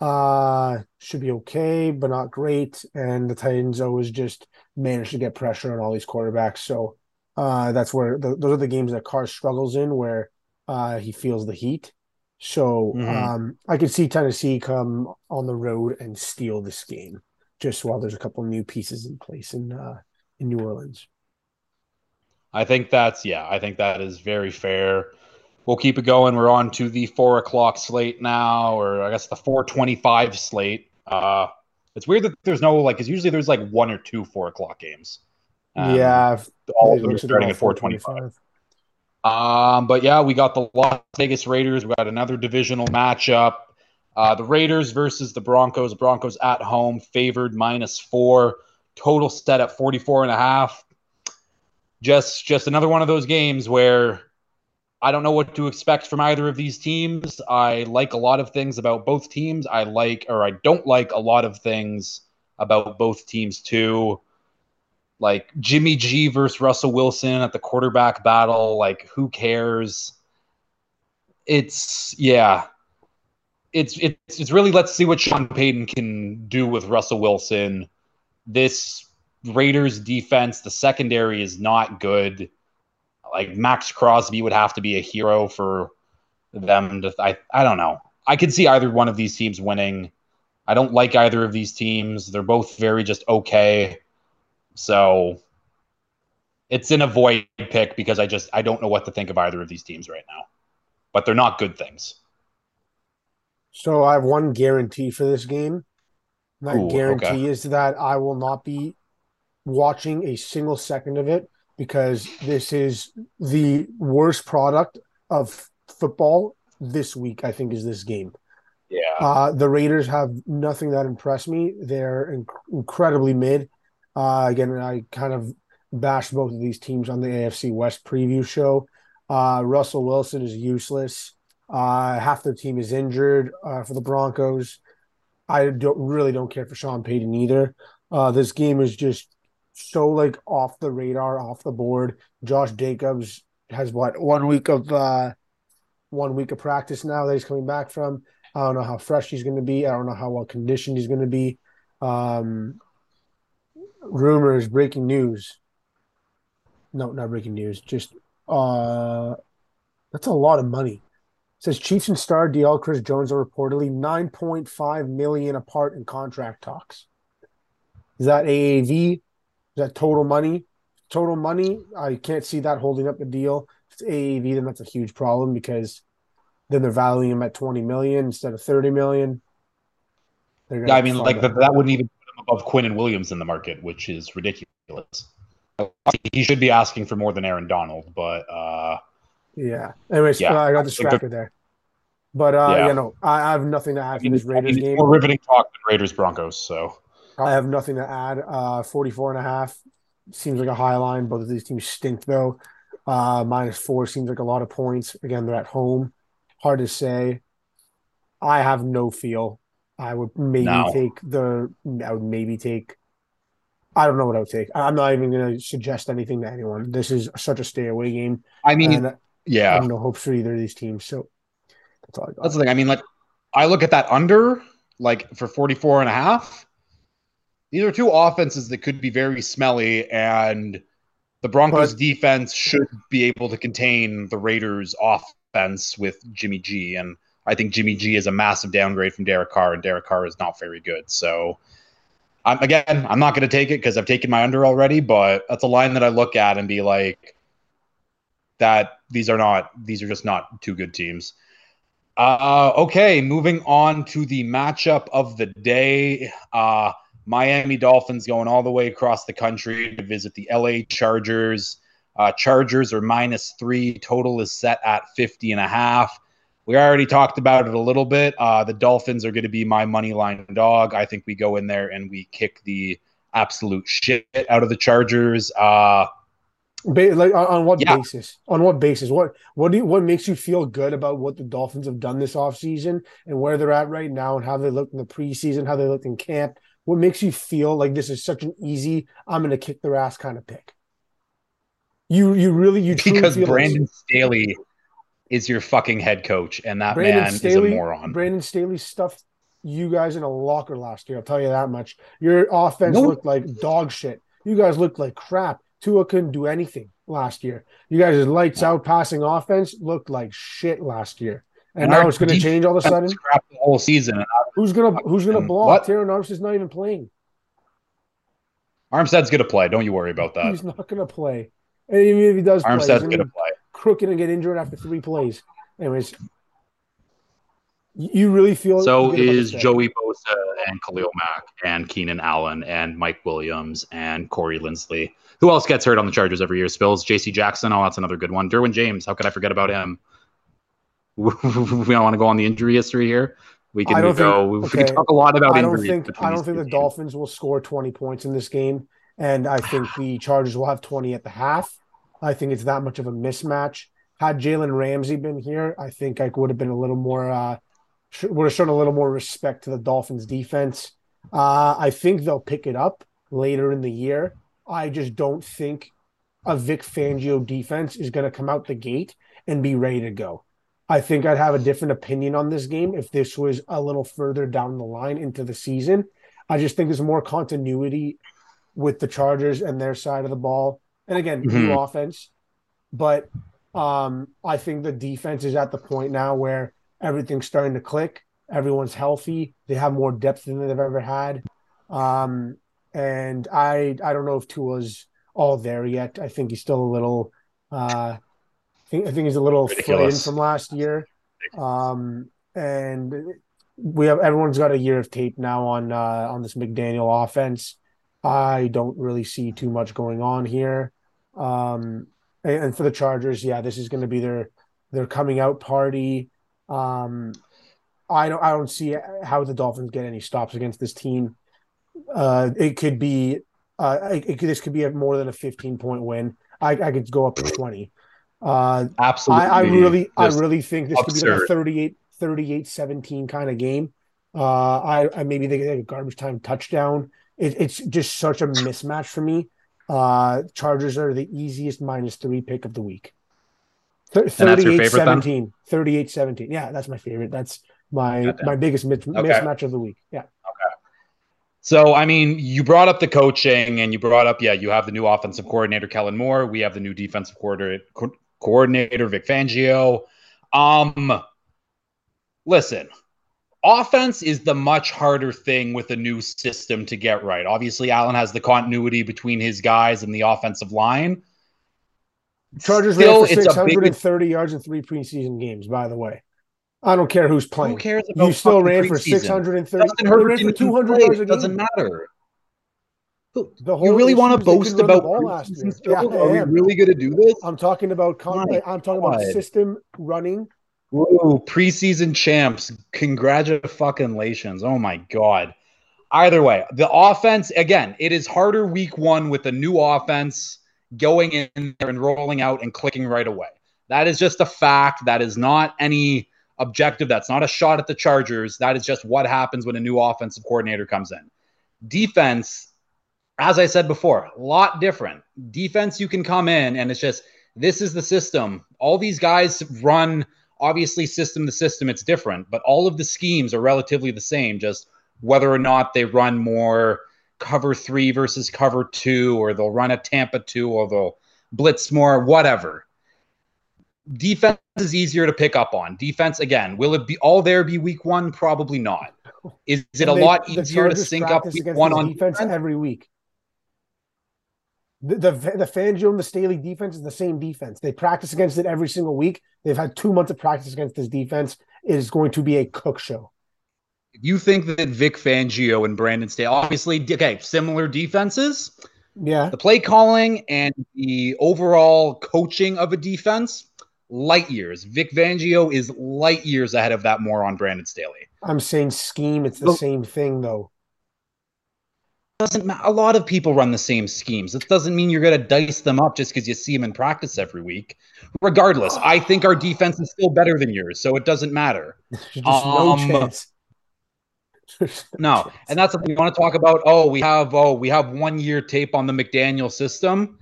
Uh, should be okay, but not great. And the Titans always just manage to get pressure on all these quarterbacks. So uh, that's where the, those are the games that Carr struggles in, where uh, he feels the heat. So mm-hmm. um, I could see Tennessee come on the road and steal this game, just while there's a couple new pieces in place in uh, in New Orleans. I think that's yeah. I think that is very fair. We'll keep it going. We're on to the four o'clock slate now, or I guess the four twenty-five slate. Uh, it's weird that there's no like, because usually there's like one or two four o'clock games. Um, yeah, all of them are starting at four twenty-five. Um, but yeah, we got the Las Vegas Raiders. We got another divisional matchup. Uh, the Raiders versus the Broncos. Broncos at home, favored minus four total set at 44 and a half. Just just another one of those games where I don't know what to expect from either of these teams. I like a lot of things about both teams. I like or I don't like a lot of things about both teams too. Like Jimmy G versus Russell Wilson at the quarterback battle, like who cares? It's yeah. It's it's it's really let's see what Sean Payton can do with Russell Wilson this Raiders defense, the secondary is not good. Like Maxx Crosby would have to be a hero for them to. I I don't know. I could see either one of these teams winning. I don't like either of these teams. They're both very just okay. So it's an avoid pick because I just I don't know what to think of either of these teams right now. But they're not good things. So I have one guarantee for this game. My guarantee okay. is that I will not be watching a single second of it because this is the worst product of football this week. I think is this game. Yeah. Uh, the Raiders have nothing that impressed me. They're inc- incredibly mid. Uh, again, I kind of bashed both of these teams on the AFC West preview show. Uh, Russell Wilson is useless. Uh, half their team is injured uh, for the Broncos. I don't really don't care for Sean Payton either. Uh, this game is just so like off the radar, off the board. Josh Jacobs has what one week of uh, one week of practice now that he's coming back from. I don't know how fresh he's going to be. I don't know how well conditioned he's going to be. Um, rumors, breaking news. No, not breaking news. Just uh, that's a lot of money. It says Chiefs and star DL Chris Jones are reportedly 9.5 million apart in contract talks. Is that AAV? Is that total money? Total money, I can't see that holding up the deal. If it's AAV, then that's a huge problem because then they're valuing him at 20 million instead of 30 million. Yeah, I mean, like the, that wouldn't even put him above Quinnen Williams in the market, which is ridiculous. He should be asking for more than Aaron Donald, but uh, yeah. Anyways, yeah. Uh, I got distracted there. But uh, yeah. you know, I, I have nothing to add I mean, this Raiders I mean, game. More riveting talk than Raiders Broncos. So I have nothing to add. Uh, 44 and a half seems like a high line. Both of these teams stink though. Uh, minus four seems like a lot of points. Again, they're at home. Hard to say. I have no feel. I would maybe no. take the. I would maybe take. I don't know what I would take. I'm not even going to suggest anything to anyone. This is such a stay away game. I mean, yeah, I have no hopes for either of these teams. So that's all I got. That's the thing. I mean, like, I look at that under, like, for 44 and a half. These are two offenses that could be very smelly, and the Broncos but, defense should be able to contain the Raiders offense with Jimmy G. And I think Jimmy G is a massive downgrade from Derek Carr, and Derek Carr is not very good. So, I'm, again, I'm not going to take it because I've taken my under already, but that's a line that I look at and be like, that these are not these are just not two good teams. Uh, okay, moving on to the matchup of the day. Uh, Miami Dolphins going all the way across the country to visit the LA Chargers. Uh, Chargers are minus three. Total is set at 50 and a half. We already talked about it a little bit. Uh, the Dolphins are going to be my money line dog. I think we go in there and we kick the absolute shit out of the Chargers. Uh, Ba- like on, on what yeah. basis? On what basis? What what do you, what makes you feel good about what the Dolphins have done this offseason and where they're at right now and how they looked in the preseason, how they looked in camp? What makes you feel like this is such an easy I'm going to kick their ass kind of pick? You you really you because Brandon this. Staley is your fucking head coach and that Brandon man Staley, is a moron. Brandon Staley stuffed you guys in a locker last year. I'll tell you that much. Your offense looked like dog shit. You guys looked like crap. Tua couldn't do anything last year. You guys' lights out passing offense looked like shit last year. And, and now it's going to change all of a sudden. Crap the whole season. Who's gonna Who's gonna block? What? Terron Armstead's not even playing. Armstead's gonna play. Don't you worry about that. He's not gonna play. And even if he does, Armstead's play, gonna play. Crooked and get injured after three plays. Anyways, you really feel so is Joey Bosa and Khalil Mack and Keenan Allen and Mike Williams and Corey Linsley. Who else gets hurt on the Chargers every year? Spillz, J.C. Jackson. Oh, that's another good one. Derwin James. How could I forget about him? we don't want to go on the injury history here. We can go. Think, okay. We can talk a lot about I don't think. I don't think the teams. Dolphins will score twenty points in this game, and I think the Chargers will have twenty at the half. I think it's that much of a mismatch. Had Jalen Ramsey been here, I think I would have been a little more. Uh, would have shown a little more respect to the Dolphins defense. Uh, I think they'll pick it up later in the year. I just don't think a Vic Fangio defense is going to come out the gate and be ready to go. I think I'd have a different opinion on this game if this was a little further down the line into the season. I just think there's more continuity with the Chargers and their side of the ball. And again, mm-hmm. new offense. But um, I think the defense is at the point now where everything's starting to click. Everyone's healthy. They have more depth than they've ever had. Um, and I I don't know if Tua's all there yet. I think he's still a little. Uh, I think he's a little flayed from last year. Um, and we have everyone's got a year of tape now on uh, on this McDaniel offense. I don't really see too much going on here. Um, and, and for the Chargers, yeah, this is going to be their their coming out party. Um, I don't I don't see how the Dolphins get any stops against this team. Uh, it could be uh, it, it, this could be a more than a 15 point win. I, I could go up to 20. Uh, Absolutely. I, I really I really think this absurd. could be like a 38 38 17 kind of game. Uh, I, I maybe they get a garbage time touchdown. It, it's just such a mismatch for me. Uh, Chargers are the easiest minus three pick of the week. 38 17. 38 17. Yeah, that's my favorite. That's my my biggest mis- okay. mismatch of the week. Yeah. Okay. So, I mean, you brought up the coaching and you brought up, yeah, you have the new offensive coordinator, Kellen Moore. We have the new defensive coordinator, co- coordinator Vic Fangio. Um, listen, offense is the much harder thing with a new system to get right. Obviously, Allen has the continuity between his guys and the offensive line. Chargers Still, ran for 630 big... yards in three preseason games, by the way. I don't care who's playing. Who cares you still ran for 630 Justin Herbert ran for 200 yards a game. doesn't matter. The whole you really want to boast about last year. Yeah, Are we really going to do this? I'm talking about con- I'm talking about system running Ooh, preseason champs. Congratulations. Oh my God. Either way, the offense, again, it is harder week one with a new offense going in there and rolling out and clicking right away. That is just a fact. That is not any objective. That's not a shot at the Chargers. That is just what happens when a new offensive coordinator comes in. Defense, as I said before, a lot different. Defense, you can come in and it's just this is the system. All these guys run obviously system to system it's different but all of the schemes are relatively the same just whether or not they run more cover three versus cover two or they'll run a tampa two or they'll blitz more whatever. Defense is easier to pick up on. Defense again will it be all there be week one? Probably not. Is it a they, lot easier to sync up week one on defense, defense? every week the, the the Fangio and the Staley defense is the same defense. They practice against it every single week. They've had two months of practice against this defense. It is going to be a cook show. If you think that Vic Fangio and Brandon Staley, obviously, okay, similar defenses. Yeah. The play calling and the overall coaching of a defense, light years. Vic Fangio is light years ahead of that moron, Brandon Staley. I'm saying scheme. It's the same thing, though doesn't a lot of people run the same schemes. It doesn't mean you're going to dice them up just because you see them in practice every week. Regardless, I think our defense is still better than yours, so it doesn't matter. Just um, no chance. no, and that's what we want to talk about. Oh, we have oh we have one year tape on the McDaniel system.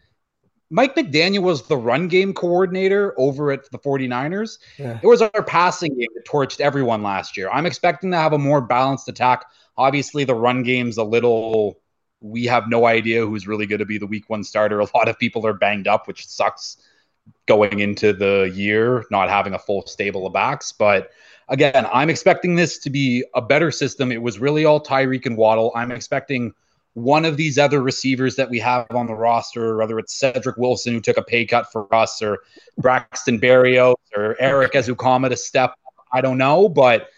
Mike McDaniel was the run game coordinator over at the 49ers. Yeah. It was our passing game that torched everyone last year. I'm expecting to have a more balanced attack. Obviously, the run game's a little we have no idea who's really going to be the week one starter. A lot of people are banged up, which sucks going into the year, not having a full stable of backs. But again, I'm expecting this to be a better system. It was really all Tyreek and Waddle. I'm expecting one of these other receivers that we have on the roster, whether it's Cedric Wilson, who took a pay cut for us, or Braxton Berrios, or Erik Ezukanma to step. I don't know. But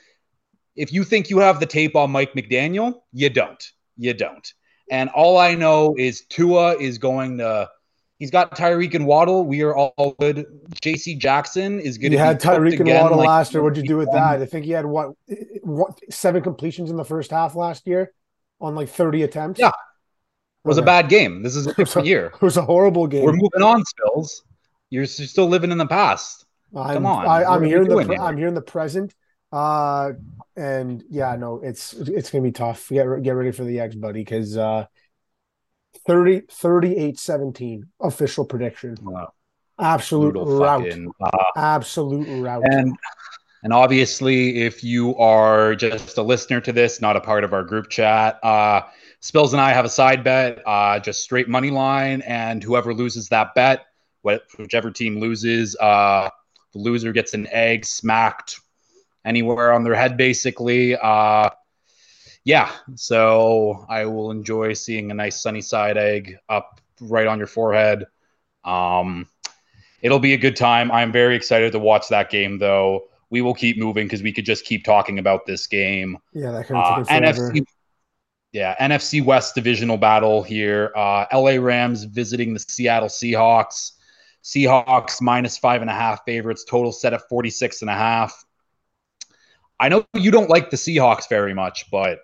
if you think you have the tape on Mike McDaniel, you don't. You don't. And all I know is Tua is going to. He's got Tyreek and Waddle. We are all good. J.C. Jackson is going to. You had Tyreek and Waddle like, last year. What'd you do with that? I think he had what, what seven completions in the first half last year on like thirty attempts. Yeah, it was okay. a bad game. This is a different year. It was a horrible game. We're moving on, Spillz. You're still living in the past. I'm, Come on, I, am here in the. Pre- I'm here in the present. Uh, and yeah, no, it's it's gonna be tough. Get get ready for the X, buddy, because uh, 30, 38 17 official prediction. Wow. Absolute Brutal route. Fucking, uh, Absolute route. And and obviously, if you are just a listener to this, not a part of our group chat, uh, Spillz and I have a side bet, uh, just straight money line, and whoever loses that bet, whichever team loses, uh, the loser gets an egg smacked anywhere on their head, basically. Uh, yeah, so I will enjoy seeing a nice sunny side egg up right on your forehead. Um, it'll be a good time. I'm very excited to watch that game, though. We will keep moving because we could just keep talking about this game. Yeah, that kind of uh, NFC. Yeah, NFC West divisional battle here. Uh, LA Rams visiting the Seattle Seahawks. Seahawks minus five and a half favorites, total set at 46 and a half. I know you don't like the Seahawks very much, but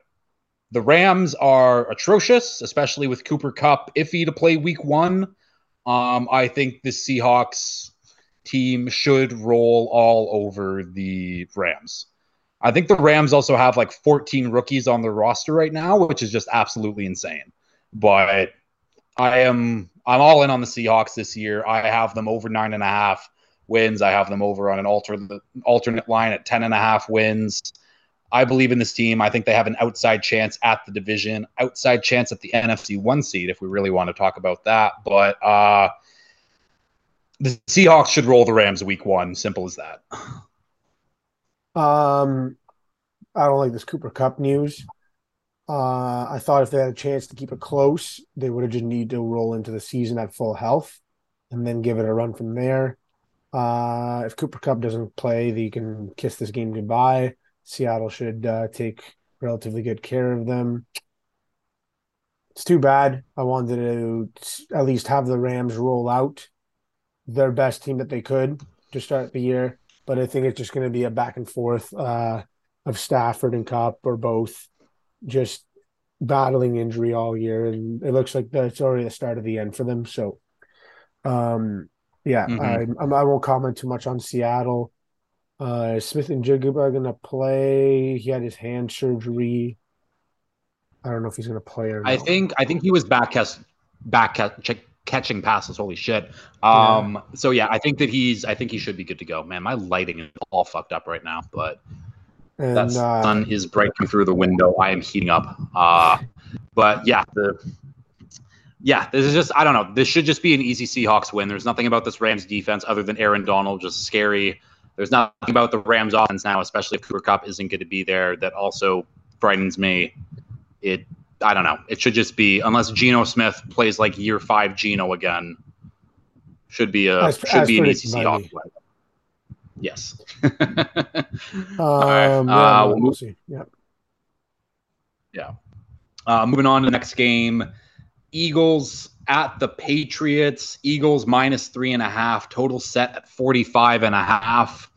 the Rams are atrocious, especially with Cooper Kupp iffy to play week one. Um, I think the Seahawks team should roll all over the Rams. I think the Rams also have like 14 rookies on their roster right now, which is just absolutely insane. But I am I'm all in on the Seahawks this year. I have them over nine and a half wins. I have them over on an alternate alternate line at ten and a half wins. I believe in this team. I think they have an outside chance at the division, outside chance at the NFC one seed if we really want to talk about that. But uh, the Seahawks should roll the Rams week one. Simple as that. Um, I don't like this Cooper Kupp news. Uh, I thought if they had a chance to keep it close, they would have just need to roll into the season at full health and then give it a run from there. Uh, if Cooper Kupp doesn't play, they can kiss this game goodbye. Seattle should uh, take relatively good care of them. It's too bad. I wanted to at least have the Rams roll out their best team that they could to start the year, but I think it's just going to be a back and forth uh, of Stafford and Kupp or both just battling injury all year, and it looks like that's already the start of the end for them. So, um, yeah, mm-hmm. I, I won't comment too much on Seattle. Uh, Smith-Njigba are going to play. He had his hand surgery. I don't know if he's going to play or. Not. I think I think he was back catch, back catch, catching passes. Holy shit! Um, yeah. So yeah, I think that he's. I think he should be good to go. Man, my lighting is all fucked up right now, but and, that uh, sun is breaking through the window. I am heating up. Uh, but yeah, the yeah, this is just I don't know. This should just be an easy Seahawks win. There's nothing about this Rams defense other than Aaron Donald just scary. There's nothing about the Rams offense now, especially if Cooper Kupp isn't going to be there. That also frightens me. It I don't know. It should just be unless Geno Smith plays like year five Geno again. Should be a as, should as be an easy Seahawks win. Yes. um, right. yeah, uh, we'll see. Yep. Yeah. Uh, moving on to the next game. Eagles at the Patriots. Eagles minus three and a half. Total set at 45 and a half.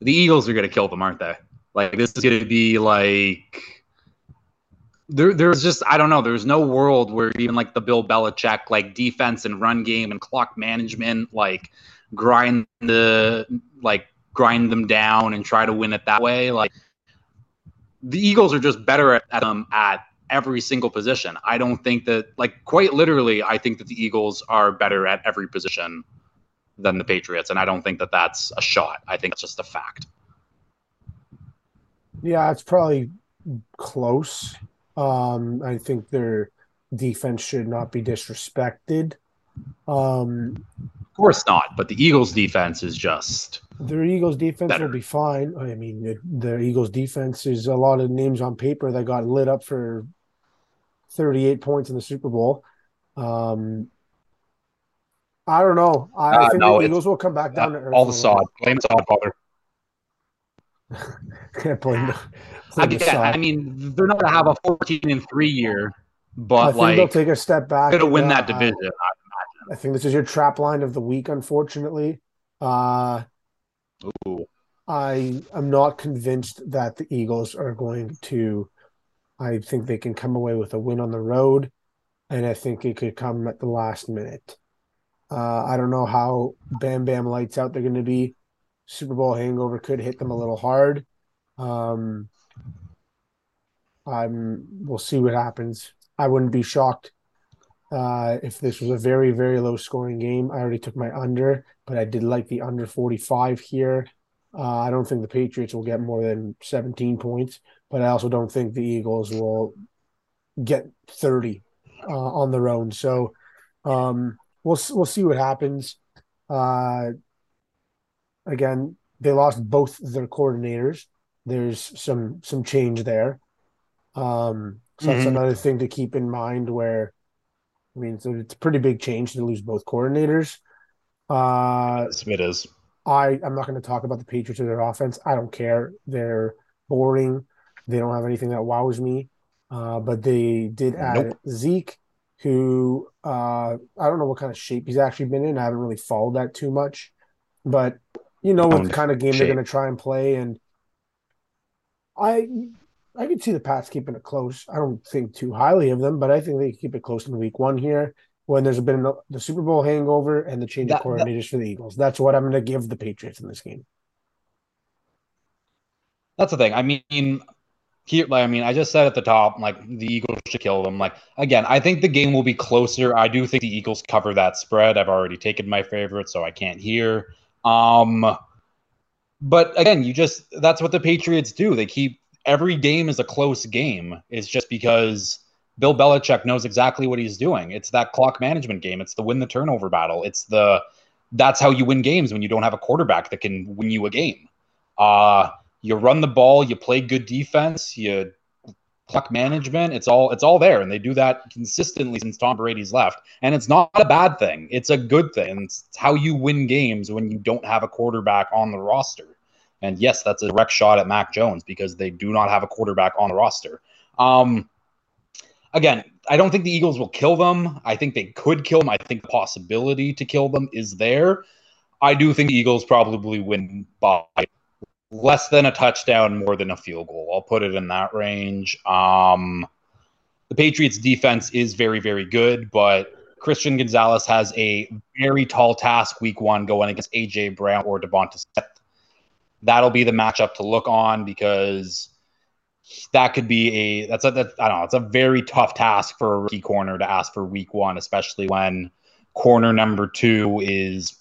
The Eagles are going to kill them, aren't they? Like, this is going to be like. There, there's just I don't know. There's no world where even like the Bill Belichick like defense and run game and clock management like grind the like grind them down and try to win it that way. Like the Eagles are just better at, at them at every single position. I don't think that, like, quite literally, I think that the Eagles are better at every position than the Patriots, and I don't think that that's a shot. I think it's just a fact. Yeah, it's probably close. Um, I think their defense should not be disrespected. Um, of course not, but the Eagles' defense is just their Eagles' defense better. will be fine. I mean, the, the Eagles' defense is a lot of names on paper that got lit up for 38 points in the Super Bowl. Um, I don't know. I, uh, I think no, the Eagles will come back down uh, to earth. All the sod. Blame the sod, father. Can't blame, the, blame I, I mean, they're not going to have a 14 and 3 year, but I think like, they'll take a step back. Going to win that division. I, I, think this is your trap line of the week, unfortunately. Uh, Ooh. I am not convinced that the Eagles are going to I think they can come away with a win on the road, and I think it could come at the last minute. Uh, I don't know how Bam Bam lights out they're going to be. Super Bowl hangover could hit them a little hard. Um, I'm. We'll see what happens. I wouldn't be shocked uh, if this was a very very low scoring game. I already took my under, but I did like the under 45 here. Uh, I don't think the Patriots will get more than 17 points, but I also don't think the Eagles will get 30 uh, on their own. So um, we'll we'll see what happens. Uh, again, they lost both their coordinators. There's some some change there. Um, so mm-hmm. that's another thing to keep in mind where I mean, so it's a pretty big change to lose both coordinators. Uh, it is. I I'm not going to talk about the Patriots or their offense. I don't care. They're boring. They don't have anything that wows me. Uh, but they did add nope. Zeke, who uh, I don't know what kind of shape he's actually been in. I haven't really followed that too much, but you know what kind of game shape. they're going to try and play. And I I could see the Pats keeping it close. I don't think too highly of them, but I think they keep it close in week one here when there's been the Super Bowl hangover and the change that, of coordinators that, for the Eagles. That's what I'm going to give the Patriots in this game. That's the thing. I mean, here, I mean, I just said at the top, like the Eagles should kill them. Like again, I think the game will be closer. I do think the Eagles cover that spread. I've already taken my favorite, so I can't hear. Um, but again, you just that's what the Patriots do. They keep every game is a close game. It's just because Bill Belichick knows exactly what he's doing. It's that clock management game. It's the win the turnover battle. It's the that's how you win games when you don't have a quarterback that can win you a game. Uh you run the ball, you play good defense, you clock management. It's all it's all there, and they do that consistently since Tom Brady's left. And it's not a bad thing; it's a good thing. It's how you win games when you don't have a quarterback on the roster. And yes, that's a direct shot at Mac Jones because they do not have a quarterback on the roster. Um, again, I don't think the Eagles will kill them. I think they could kill them. I think the possibility to kill them is there. I do think the Eagles probably win by less than a touchdown, more than a field goal. I'll put it in that range. Um, the Patriots defense is very, very good, but Christian Gonzalez has a very tall task week one going against AJ Brown or DeVonta Smith. That'll be the matchup to look on because that could be a that's a that, I don't know it's a very tough task for a rookie corner to ask for week one, especially when corner number two is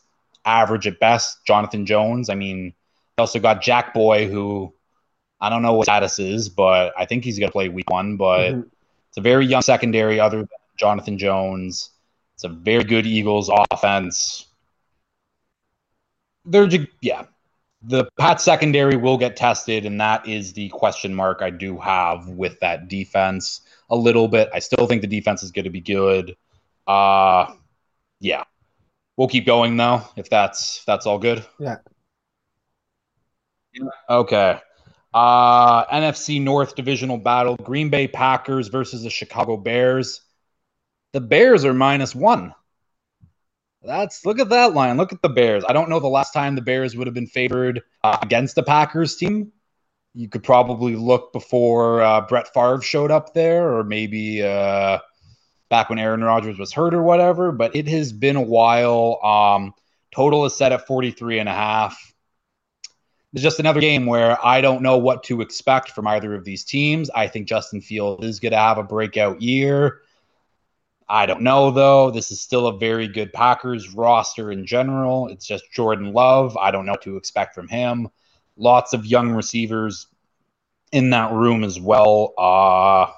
average at best. Jonathan Jones. I mean, they also got Jack Boy, who I don't know what status is, but I think he's going to play week one. But mm-hmm. it's a very young secondary, other than Jonathan Jones. It's a very good Eagles offense. They're just, yeah. The Pat secondary will get tested, and that is the question mark I do have with that defense a little bit. I still think the defense is going to be good. Uh yeah. We'll keep going though, if that's if that's all good. Yeah. Okay. Uh, NFC North divisional battle Green Bay Packers versus the Chicago Bears. The Bears are minus one. That's look at that line. Look at the Bears. I don't know the last time the Bears would have been favored uh, against the Packers team. You could probably look before uh, Brett Favre showed up there, or maybe uh, back when Aaron Rodgers was hurt or whatever. But it has been a while. Um, total is set at 43 and a half. It's just another game where I don't know what to expect from either of these teams. I think Justin Fields is going to have a breakout year. I don't know though. This is still a very good Packers roster in general. It's just Jordan Love. I don't know what to expect from him. Lots of young receivers in that room as well. Uh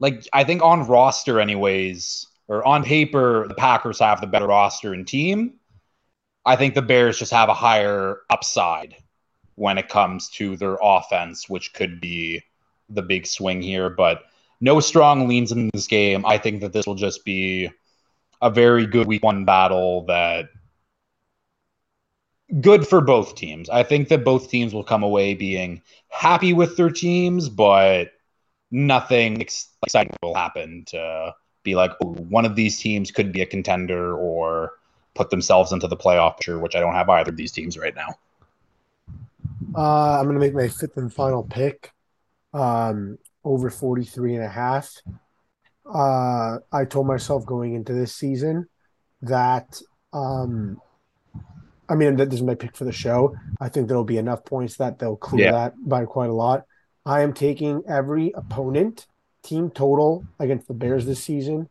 like I think on roster anyways, or on paper, the Packers have the better roster and team. I think the Bears just have a higher upside when it comes to their offense, which could be the big swing here. But no strong leans in this game. I think that this will just be a very good week one battle that good for both teams. I think that both teams will come away being happy with their teams, but nothing exciting will happen to be like, oh, one of these teams could be a contender or put themselves into the playoff picture, which I don't have either of these teams right now. Uh, I'm going to make my fifth and final pick um, over 43 and a half. Uh, I told myself going into this season that, um, I mean, that this is my pick for the show. I think there'll be enough points that they'll clear yeah. that by quite a lot. I am taking every opponent team total against the Bears this season.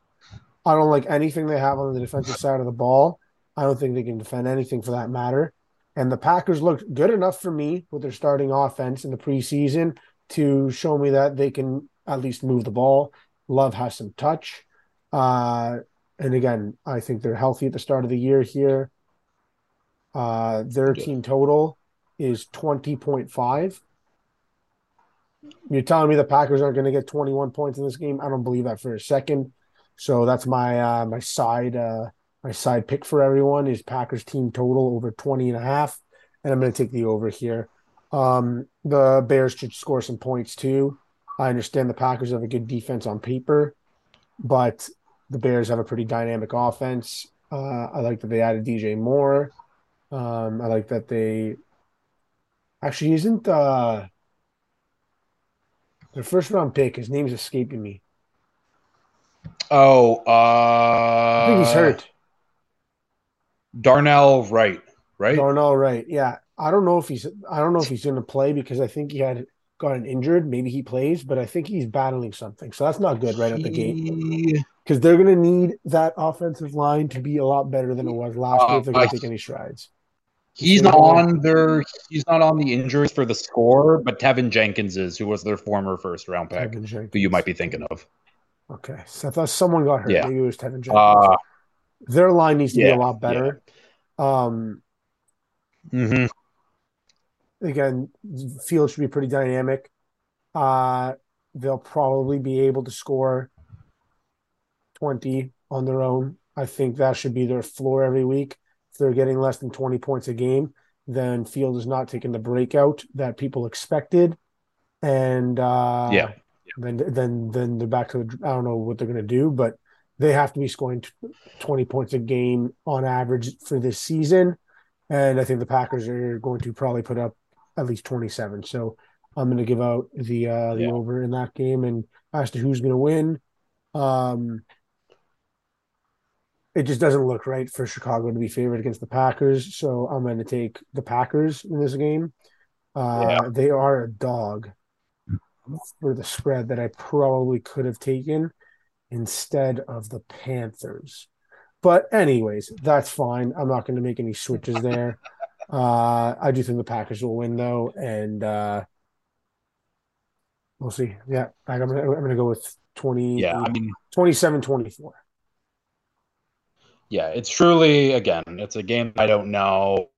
I don't like anything they have on the defensive side of the ball. I don't think they can defend anything for that matter. And the Packers looked good enough for me with their starting offense in the preseason to show me that they can at least move the ball. Love has some touch. Uh, and again, I think they're healthy at the start of the year here. Uh, their team total is 20.5. You're telling me the Packers aren't going to get 21 points in this game? I don't believe that for a second. So that's my uh, my side uh, my side pick for everyone is Packers team total over 20 and a half. And I'm going to take the over here. Um, the Bears should score some points too. I understand the Packers have a good defense on paper, but the Bears have a pretty dynamic offense. Uh, I like that they added DJ Moore. Um, I like that they actually isn't uh, their first round pick. His name's escaping me. Oh, uh, I think he's hurt. Darnell Wright, right? Darnell Wright. Yeah, I don't know if he's. I don't know if he's going to play because I think he had gotten injured. Maybe he plays, but I think he's battling something. So that's not good right at the gate because they're going to need that offensive line to be a lot better than it was last uh, year if they're going to take any strides. He's not on their. He's not on the injuries for the score, but Teven Jenkins is, who was their former first round pick, who you might be thinking of. Okay, so I thought someone got hurt. Yeah. Maybe it was Teven Jenkins. Uh, their line needs to yeah, be a lot better. Yeah. Um, mm-hmm. Again, field should be pretty dynamic. Uh, they'll probably be able to score 20 on their own. I think that should be their floor every week. If they're getting less than 20 points a game, then Field is not taking the breakout that people expected. And uh, yeah, then then then they're back to the, I don't know what they're going to do, but they have to be scoring 20 points a game on average for this season. And I think the Packers are going to probably put up at least 27. So I'm going to give out the uh, the yeah. over in that game. And as to who's going to win, um, it just doesn't look right for Chicago to be favored against the Packers. So I'm going to take the Packers in this game. Uh, yeah. They are a dog for the spread that I probably could have taken instead of the Panthers. But anyways, that's fine. I'm not going to make any switches there. Uh, I do think the Packers will win though, and uh, we'll see. Yeah, I'm gonna, I'm gonna go with 20. Yeah, I mean 27 24. Yeah, it's truly again, it's a game I don't know.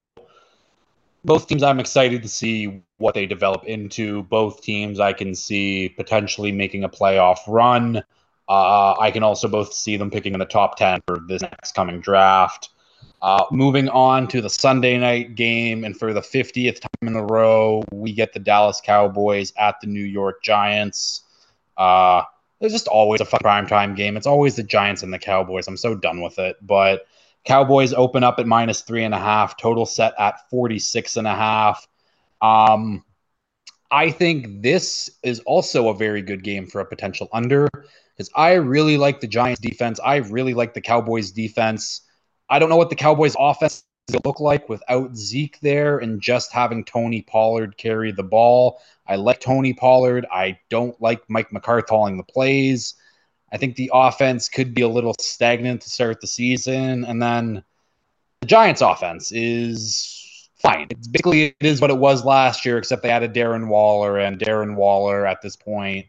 Both teams I'm excited to see what they develop into. Both teams I can see potentially making a playoff run. Uh, I can also both see them picking in the top 10 for this next coming draft. Uh, moving on to the Sunday night game, and for the 50th time in a row, we get the Dallas Cowboys at the New York Giants. Uh, it's just always a prime time game. It's always the Giants and the Cowboys. I'm so done with it. But Cowboys open up at minus three and a half, total set at 46 and a half. Um, I think this is also a very good game for a potential under because I really like the Giants defense. I really like the Cowboys defense. I don't know what the Cowboys offense will look like without Zeke there and just having Tony Pollard carry the ball. I like Tony Pollard. I don't like Mike McCarthy calling the plays. I think the offense could be a little stagnant to start the season. And then the Giants offense is fine. It's basically it is what it was last year, except they added Darren Waller, and Darren Waller at this point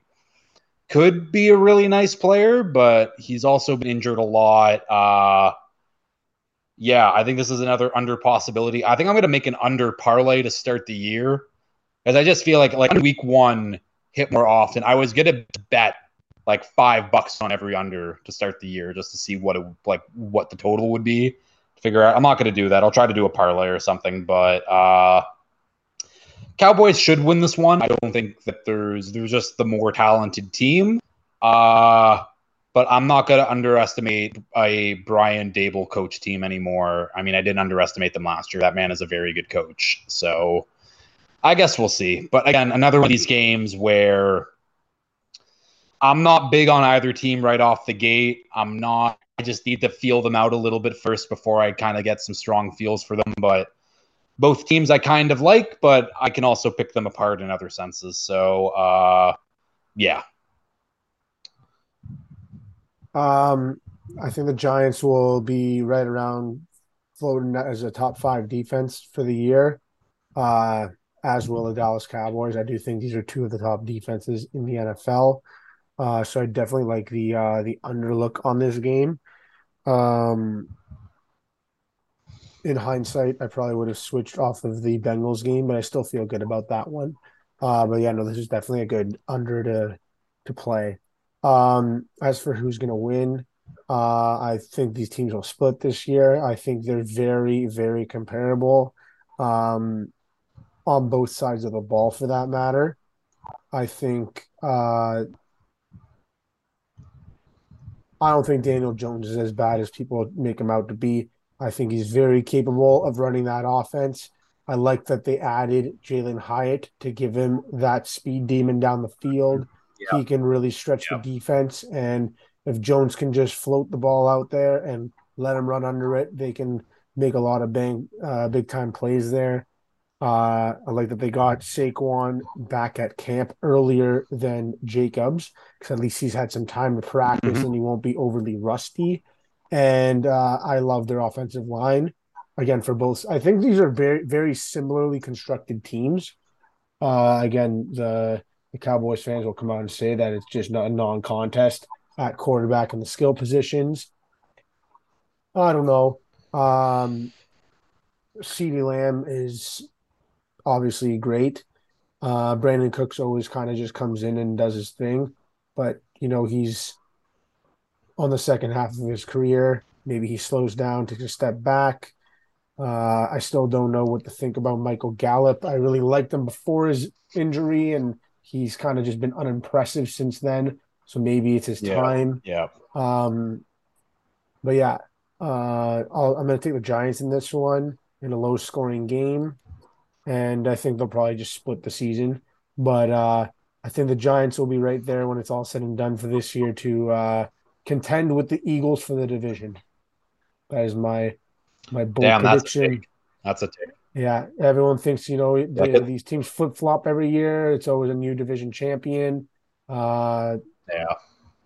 could be a really nice player, but he's also been injured a lot. Uh, yeah, I think this is another under possibility. I think I'm going to make an under parlay to start the year, as I just feel like like week one hit more often. I was going to bet like five bucks on every under to start the year just to see what it like what the total would be. Figure out. I'm not going to do that. I'll try to do a parlay or something, but uh, Cowboys should win this one. I don't think that there's there's just the more talented team. Uh but I'm not going to underestimate a Brian Daboll coach team anymore. I mean, I didn't underestimate them last year. That man is a very good coach. So I guess we'll see. But again, another one of these games where I'm not big on either team right off the gate. I'm not. I just need to feel them out a little bit first before I kind of get some strong feels for them. But both teams I kind of like, but I can also pick them apart in other senses. So, uh, yeah. Um, I think the Giants will be right around floating as a top five defense for the year, uh, as will the Dallas Cowboys. I do think these are two of the top defenses in the NFL. Uh, so I definitely like the uh, the underlook on this game. Um, in hindsight, I probably would have switched off of the Bengals game, but I still feel good about that one. Uh, but yeah, no, this is definitely a good under to to play. Um, as for who's going to win, Uh, I think these teams will split this year. I think they're very, very comparable um, on both sides of the ball, for that matter. I think uh, I don't think Daniel Jones is as bad as people make him out to be. I think he's very capable of running that offense. I like that they added Jalin Hyatt to give him that speed demon down the field. He can really stretch the defense. And if Jones can just float the ball out there and let him run under it, they can make a lot of bang, uh, big time plays there. Uh, I like that they got Saquon back at camp earlier than Jacobs because at least he's had some time to practice mm-hmm. and he won't be overly rusty. And uh, I love their offensive line again for both. I think these are very very similarly constructed teams. Uh, again, the the Cowboys fans will come out and say that it's just not a non-contest at quarterback and the skill positions. I don't know. Um, CeeDee Lamb is obviously great. Uh, Brandin Cooks always kind of just comes in and does his thing, but you know he's on the second half of his career. Maybe he slows down, takes a step back. Uh, I still don't know what to think about Michael Gallup. I really liked him before his injury, and he's kind of just been unimpressive since then. So maybe it's his yeah, time. Yeah. Um, but yeah, uh, i am going to take the Giants in this one in a low scoring game and I think they'll probably just split the season. But uh, I think the Giants will be right there when it's all said and done for this year to uh, contend with the Eagles for the division. That is my my bold Damn, prediction. That's a take. Yeah, everyone thinks you know these teams flip flop every year. It's always a new division champion. Uh, yeah,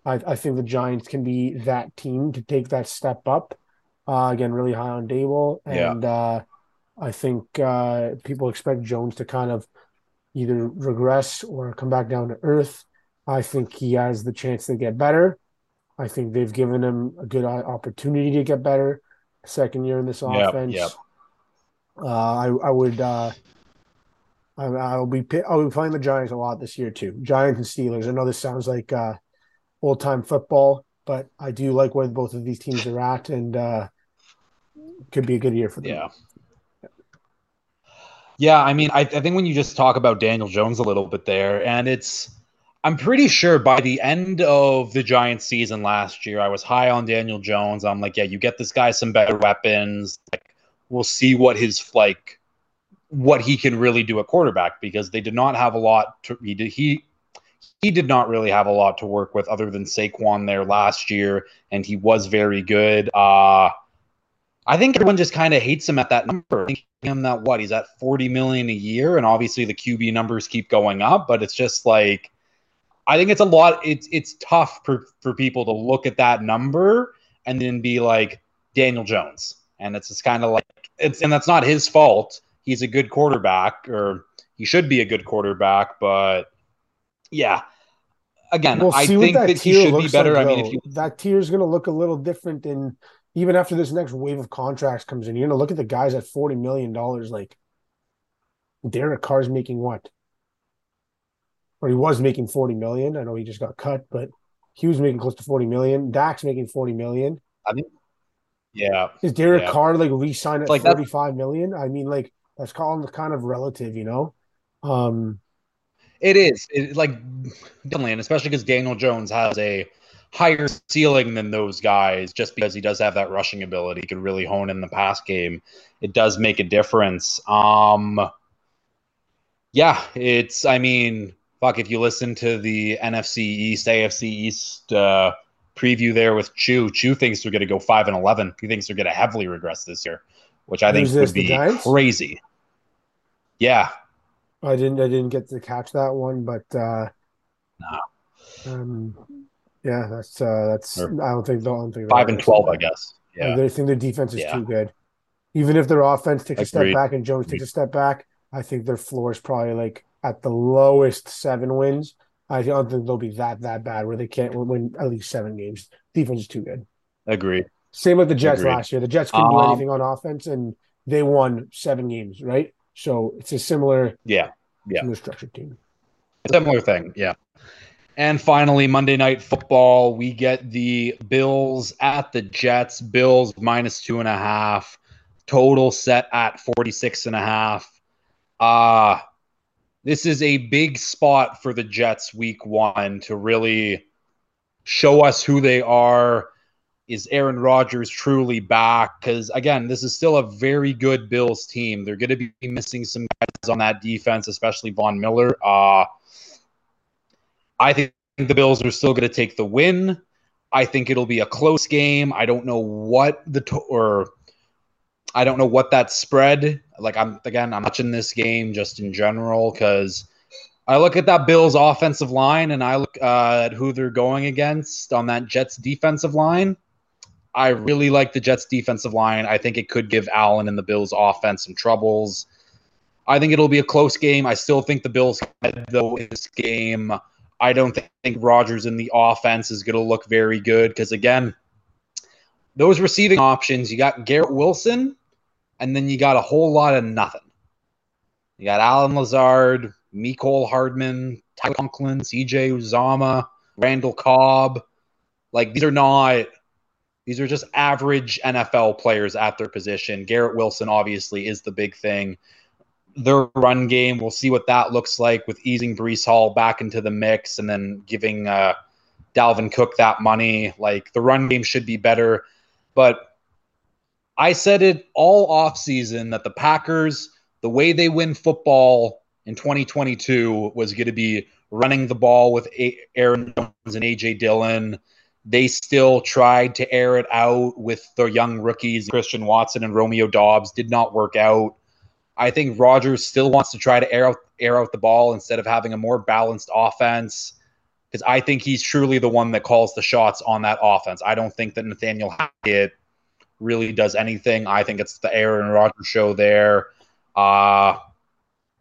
I, I think the Giants can be that team to take that step up. Uh, again, really high on Daboll, and yeah. uh, I think uh, people expect Jones to kind of either regress or come back down to earth. I think he has the chance to get better. I think they've given him a good opportunity to get better. Second year in this offense. Yep, Uh, I, I would. Uh, I'll be I'll be playing the Giants a lot this year too. Giants and Steelers. I know this sounds like uh, old time football, but I do like where both of these teams are at, and uh, could be a good year for them. Yeah. Yeah, I mean, I, I think when you just talk about Daniel Jones a little bit there, and it's, I'm pretty sure by the end of the Giants season last year, I was high on Daniel Jones. I'm like, yeah, you get this guy some better weapons. We'll see what his like, what he can really do at quarterback because they did not have a lot to. He did, he he did not really have a lot to work with other than Saquon there last year, and he was very good. Uh I think everyone just kind of hates him at that number. Him that what he's at forty million a year, and obviously the QB numbers keep going up, but it's just like I think it's a lot. It's it's tough for for people to look at that number and then be like Daniel Jones, and it's just kind of like it's and that's not his fault. He's a good quarterback, or he should be a good quarterback, but yeah. Again, we'll I think that, that he should be better. Like, I mean, if you that tier is going to look a little different in even after this next wave of contracts comes in, you're gonna look at the guys at forty million dollars. Like Derek Carr's making what, or he was making forty million. I know he just got cut, but he was making close to forty million. Dak's making forty million. I mean, yeah. Is Derek yeah. Carr like re-sign at like forty-five million? I mean, like that's called the kind of relative, you know. Um, it is it, like definitely, and especially because Daniel Jones has a higher ceiling than those guys just because he does have that rushing ability. He could really hone in the pass game. It does make a difference. Um, yeah, it's, I mean, fuck, if you listen to the NFC East, AFC East uh, preview there with Chew, Chew thinks they're going to go 5 and 11. He thinks they're going to heavily regress this year, which I think would be crazy. Yeah. I didn't I didn't get to catch that one, but uh no. um yeah, that's uh that's or I don't think I don't think five and twelve, I guess. Yeah, I think their defense is yeah. too good. Even if their offense takes Agreed. a step back and Jones takes a step back, I think their floor is probably like at the lowest seven wins. I don't think they'll be that that bad where they can't win at least seven games. Defense is too good. Agreed. Same with the Jets Agreed. last year. The Jets couldn't um, do anything on offense, and they won seven games. Right, so it's a similar yeah yeah similar structured team. Similar thing, yeah. And finally, Monday Night Football, we get the Bills at the Jets. Bills minus two and a half. Total set at 46 and a half. Uh, this is a big spot for the Jets week one to really show us who they are. Is Aaron Rodgers truly back? Because again, this is still a very good Bills team. They're going to be missing some guys on that defense, especially Von Miller. Uh, I think the Bills are still going to take the win. I think it'll be a close game. I don't know what the to- or I don't know what that spread. Like I'm again, I'm watching this game just in general because I look at that Bills offensive line and I look uh, at who they're going against on that Jets defensive line. I really like the Jets defensive line. I think it could give Allen and the Bills offense some troubles. I think it'll be a close game. I still think the Bills though in this game. I don't think Rodgers in the offense is going to look very good because, again, those receiving options, you got Garrett Wilson, and then you got a whole lot of nothing. You got Allen Lazard, Mecole Hardman, Tyler Conklin, CJ Uzomah, Randall Cobb. Like, these are not, these are just average NFL players at their position. Garrett Wilson, obviously, is the big thing their run game. We'll see what that looks like with easing Breece Hall back into the mix and then giving uh, Dalvin Cook that money. Like the run game should be better. But I said it all offseason that the Packers, the way they win football in 2022 was going to be running the ball with Aaron Jones and AJ Dillon. They still tried to air it out with the young rookies, Christian Watson and Romeo Doubs, did not work out. I think Rodgers still wants to try to air out air out the ball instead of having a more balanced offense because I think he's truly the one that calls the shots on that offense. I don't think that Nathaniel Hackett really does anything. I think it's the Aaron Rodgers show there. Uh,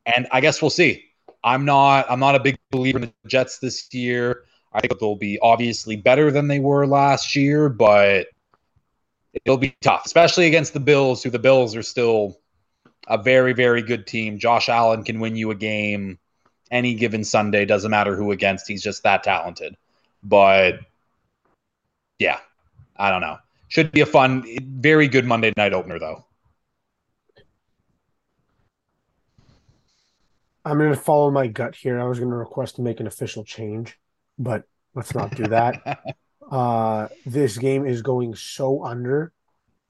and I guess we'll see. I'm not I'm not a big believer in the Jets this year. I think they'll be obviously better than they were last year, but it'll be tough, especially against the Bills, who the Bills are still a very, very good team. Josh Allen can win you a game any given Sunday. Doesn't matter who against. He's just that talented. But yeah, I don't know. Should be a fun, very good Monday night opener, though. I'm going to follow my gut here. I was going to request to make an official change, but let's not do that. uh, this game is going so under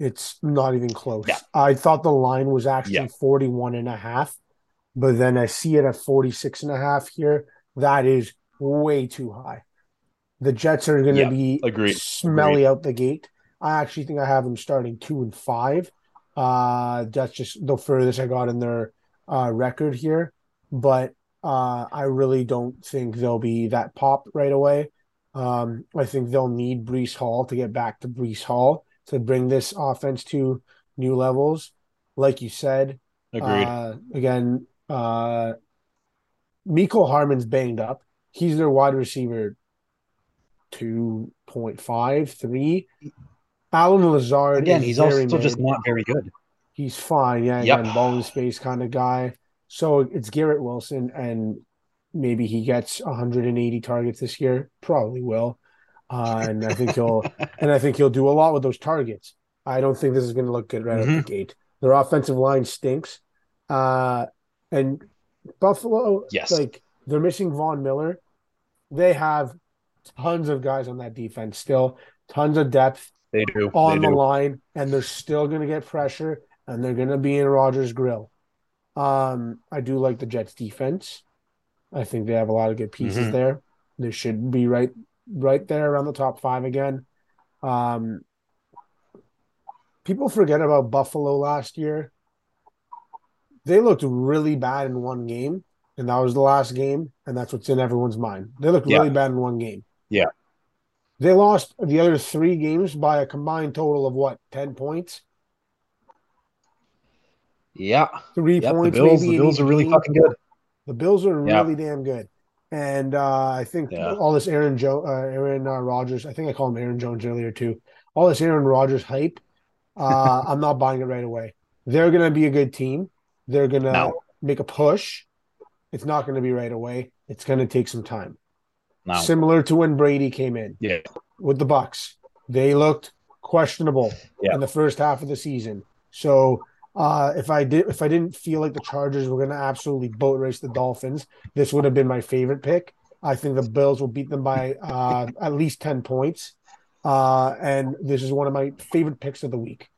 it's not even close. Yeah. I thought the line was actually yeah. 41 and a half, but then I see it at 46 and a half here. That is way too high. The Jets are going to yeah, be agreed. smelly agreed. out the gate. I actually think I have them starting two and five. Uh, that's just the furthest I got in their uh, record here. But uh, I really don't think they'll be that pop right away. Um, I think they'll need Breece Hall to get back to Breece Hall to bring this offense to new levels. Like you said, agreed. Uh, again, uh, Mecole Hardman's banged up. He's their wide receiver 2.5, 3. Allen Lazard. Again, he's also mid. just not very good. He's fine. Yeah, yep. again, ball in space kind of guy. So it's Garrett Wilson, and maybe he gets 180 targets this year. Probably will. Uh, and I think he'll and I think he'll do a lot with those targets. I don't think this is going to look good right mm-hmm. out the gate. Their offensive line stinks, uh, and Buffalo, yes, like they're missing Von Miller. They have tons of guys on that defense still, tons of depth. They do on they the do. line, and they're still going to get pressure, and they're going to be in Rodgers' grill. Um, I do like the Jets' defense. I think they have a lot of good pieces mm-hmm. there. They should be right right there around the top five again. Um, people forget about Buffalo last year. They looked really bad in one game, and that was the last game, and that's what's in everyone's mind. They looked really bad in one game. Yeah. They lost the other three games by a combined total of what, 10 points? Yeah. Three yep, points. The Bills, the Bills are really fucking good. The Bills are really damn good. And uh, I think yeah. all this Aaron Joe, uh, Aaron uh, Rodgers, I think I called him Aaron Jones earlier too. All this Aaron Rodgers hype, uh, I'm not buying it right away. They're going to be a good team. They're going to no. make a push. It's not going to be right away. It's going to take some time. No. Similar to when Brady came in. Yeah. With the Bucs. They looked questionable yeah. in the first half of the season. So uh, if I did if I didn't feel like the Chargers were gonna absolutely boat race the Dolphins, this would have been my favorite pick. I think the Bills will beat them by uh, at least 10 points. Uh, and this is one of my favorite picks of the week.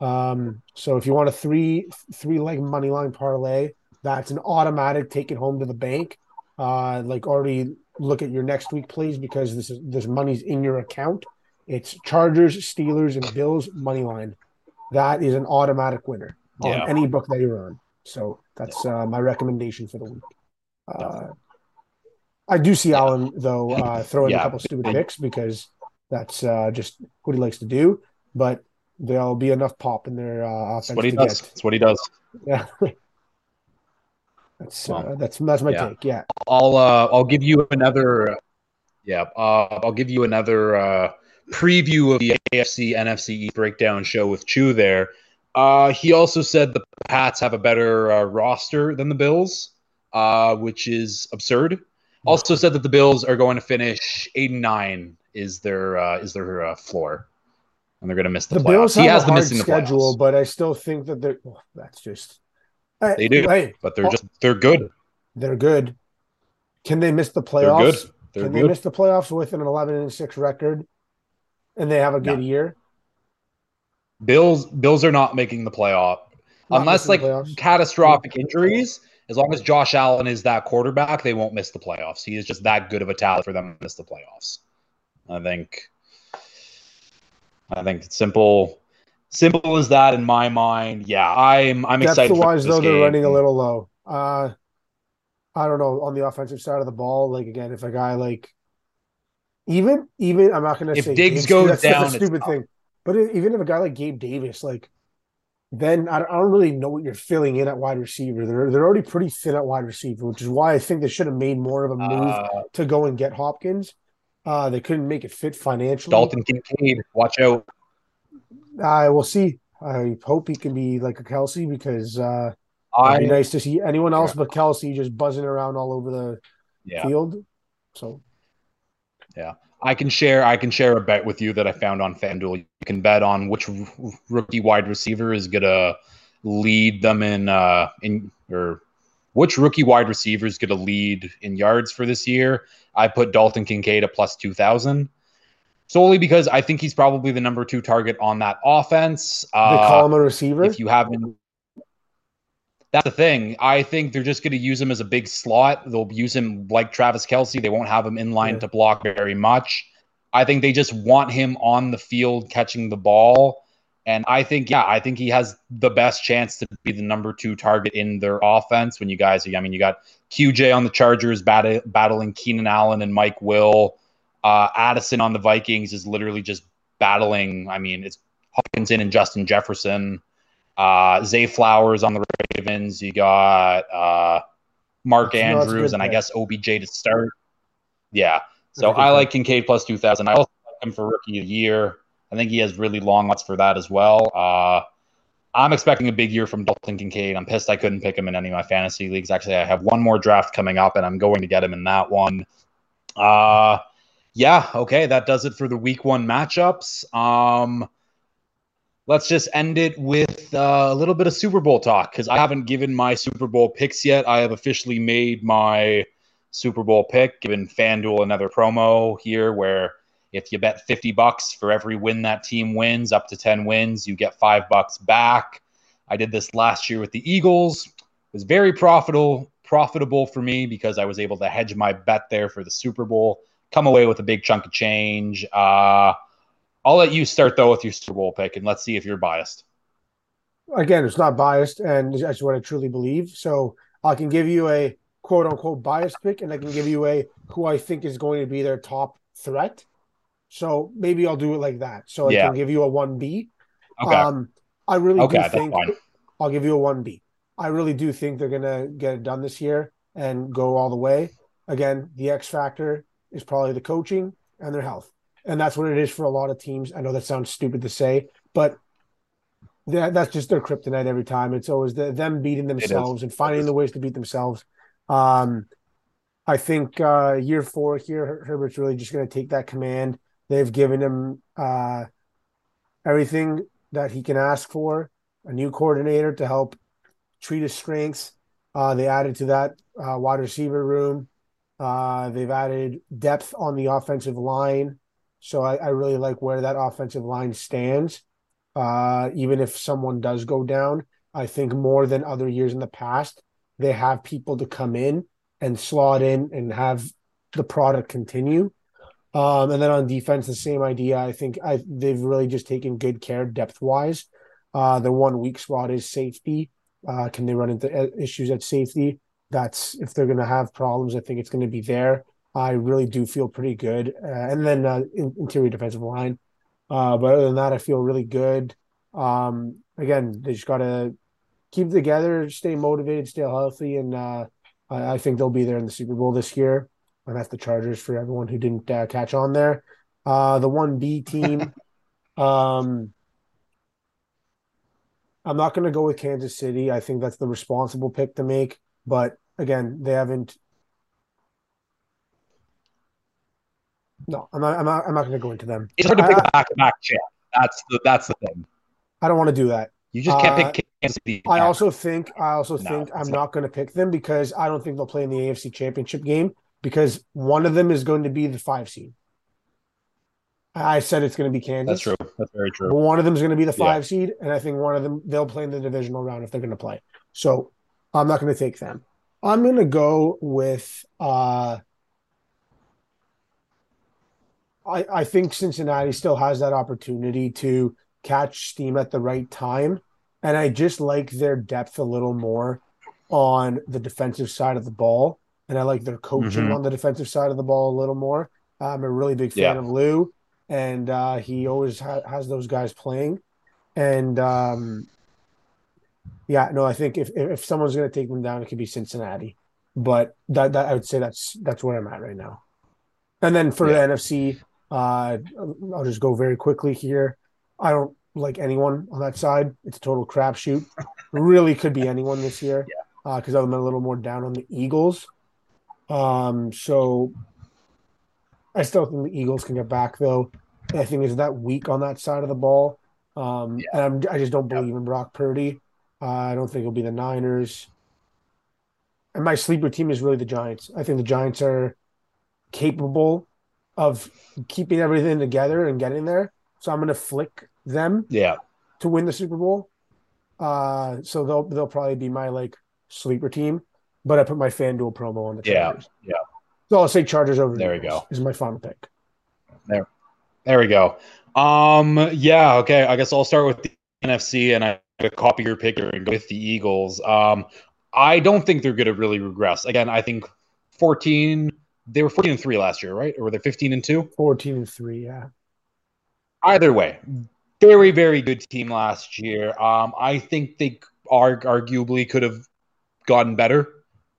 Um, so if you want a three three leg money line parlay, that's an automatic take it home to the bank. Uh, like already look at your next week plays because this is this money's in your account. It's Chargers, Steelers, and Bills money line. That is an automatic winner yeah. on any book that you're on. So that's uh, my recommendation for the week. Uh, I do see yeah. Allen though uh, throwing yeah. a couple stupid picks because that's uh, just what he likes to do. But there'll be enough pop in their uh, offense. That's what he does. Get. That's what he does. Yeah. that's well, uh, that's that's my yeah. take. Yeah. I'll uh, I'll give you another. Yeah. Uh, I'll give you another uh, preview of the AFC NFC breakdown show with Chew there. Uh, he also said the Pats have a better uh, roster than the Bills, uh, which is absurd. Also said that the Bills are going to finish eight and nine is their uh, is their uh, floor, and they're going to miss the, the playoffs. Bills he has them missing schedule, but I still think that they're. Oh, that's just Uh, they do, hey, but they're oh, just they're good. They're good. Can they miss the playoffs? They're good. They're Can good. they miss the playoffs with an eleven and six record, and they have a good no. year? Bills Bills are not making the playoff not unless like catastrophic injuries. As long as Josh Allen is that quarterback, they won't miss the playoffs. He is just that good of a talent for them to miss the playoffs. I think. I think it's simple, simple as that in my mind. Yeah, I'm. I'm Depth excited. Wise though, game. they're running a little low. Uh, I don't know on the offensive side of the ball. Like again, if a guy like even even I'm not going to say Diggs goes that's, down, a stupid thing. But even if a guy like Gabe Davis, like, then I don't really know what you're filling in at wide receiver. They're they're already pretty thin at wide receiver, which is why I think they should have made more of a move uh, to go and get Hopkins. Uh, they couldn't make it fit financially. Dalton Kincaid, watch out. I will see. I hope he can be like a Kelce because uh, it'd be nice to see anyone else yeah. but Kelce just buzzing around all over the yeah. field. So, yeah. I can share. I can share a bet with you that I found on FanDuel. You can bet on which rookie wide receiver is gonna lead them in uh in or which rookie wide receiver is gonna lead in yards for this year. I put Dalton Kincaid a plus two thousand solely because I think he's probably the number two target on that offense. Uh, they call him a receiver. If you haven't that's the thing. I think they're just going to use him as a big slot. They'll use him like Travis Kelce. They won't have him in line yeah. to block very much. I think they just want him on the field catching the ball. And I think, yeah, I think he has the best chance to be the number two target in their offense. When you guys, I mean, you got QJ on the Chargers bat- battling Keenan Allen and Mike Will. Uh, Addison on the Vikings is literally just battling. I mean, it's Hockenson and Justin Jefferson. Uh, Zay Flowers on the Ravens. You got uh, Mark that's, Andrews and I guess OBJ to start. Yeah. So I like Kincaid plus 2,000. I also like him for rookie of the year. I think he has really long odds for that as well. Uh, I'm expecting a big year from Dalton Kincaid. I'm pissed I couldn't pick him in any of my fantasy leagues. Actually, I have one more draft coming up, and I'm going to get him in that one. Uh, yeah, okay, that does it for the week one matchups. Um, let's just end it with uh, a little bit of Super Bowl talk because I haven't given my Super Bowl picks yet. I have officially made my Super Bowl pick, given FanDuel another promo here where if you bet 50 bucks for every win that team wins, up to 10 wins, you get five bucks back. I did this last year with the Eagles. It was very profitable profitable for me because I was able to hedge my bet there for the Super Bowl, come away with a big chunk of change. Uh, I'll let you start though with your Super Bowl pick, and let's see if you're biased. Again, it's not biased, and that's what I truly believe. So I can give you a quote unquote biased pick, and I can give you a who I think is going to be their top threat. So maybe I'll do it like that. So I yeah. can give you a one B. Okay. Um, I really okay, do think I'll give you a one B. I really do think they're gonna get it done this year and go all the way. Again, the X factor is probably the coaching and their health and that's what it is for a lot of teams. I know that sounds stupid to say, but that, that's just their kryptonite every time. It's always the, them beating themselves and finding the ways to beat themselves. Um, I think uh, year four here, Herbert's really just going to take that command. They've given him uh, everything that he can ask for. A new coordinator to help treat his strengths. Uh, they added to that uh, wide receiver room. Uh, they've added depth on the offensive line. So I, I really like where that offensive line stands. Uh, even if someone does go down, I think more than other years in the past, they have people to come in and slot in and have the product continue. Um, and then on defense, the same idea. I think I, they've really just taken good care depth wise. Uh, the one weak spot is safety. Uh, can they run into uh, issues at safety? That's if they're going to have problems. I think it's going to be there. I really do feel pretty good. Uh, and then uh, in, interior defensive line. Uh, but other than that, I feel really good. Um, again, they just got to keep together, stay motivated, stay healthy, and uh, I, I, think they'll be there in the Super Bowl this year. And that's the Chargers for everyone who didn't uh, catch on there. Uh, the one B team. um, I'm not going to go with Kansas City. I think that's the responsible pick to make. But again, they haven't No, I'm not. I'm not. I'm not going to go into them. It's hard to pick I, a back-to-back champ. That's the. That's the thing. I don't want to do that. You just can't uh, pick Kansas City. I also think. I also no, think I'm not, not going to pick them because I don't think they'll play in the AFC Championship game because one of them is going to be the five seed. I said it's going to be Kansas. That's true. That's very true. But one of them is going to be the five yeah. seed, and I think one of them they'll play in the divisional round if they're going to play. So I'm not going to take them. I'm going to go with. uh I, I think Cincinnati still has that opportunity to catch steam at the right time. And I just like their depth a little more on the defensive side of the ball. And I like their coaching mm-hmm. on the defensive side of the ball a little more. I'm a really big fan yeah. of Lou, and uh, he always ha- has those guys playing. And um, yeah, no, I think if if someone's going to take them down, it could be Cincinnati. But that, that I would say that's that's where I'm at right now. And then for yeah. the NFC, uh, I'll just go very quickly here. I don't like anyone on that side. It's a total crapshoot. really could be anyone this year. Yeah. Because uh, I'm a little more down on the Eagles. Um, so I still think the Eagles can get back though. I think is that weak on that side of the ball. Um, yeah. and I'm, i just don't believe in Brock Purdy. I don't think it'll be the Niners. And my sleeper team is really the Giants. I think the Giants are capable of keeping everything together and getting there. So I'm going to flick them. Yeah. To win the Super Bowl. Uh, so they'll they'll probably be my like sleeper team, but I put my FanDuel promo on the Chargers. Yeah. Yeah. So I'll say Chargers over. There we go. Is my final pick. There, there we go. Um. Yeah. Okay. I guess I'll start with the NFC, and I copy your pick and go with the Eagles. Um. I don't think they're going to really regress. Again, I think 14 they were 14 and 3 last year, right? Or were they 15 and 2? 14 and 3, yeah. Either way, very, very good team last year. Um, I think they are arguably could have gotten better.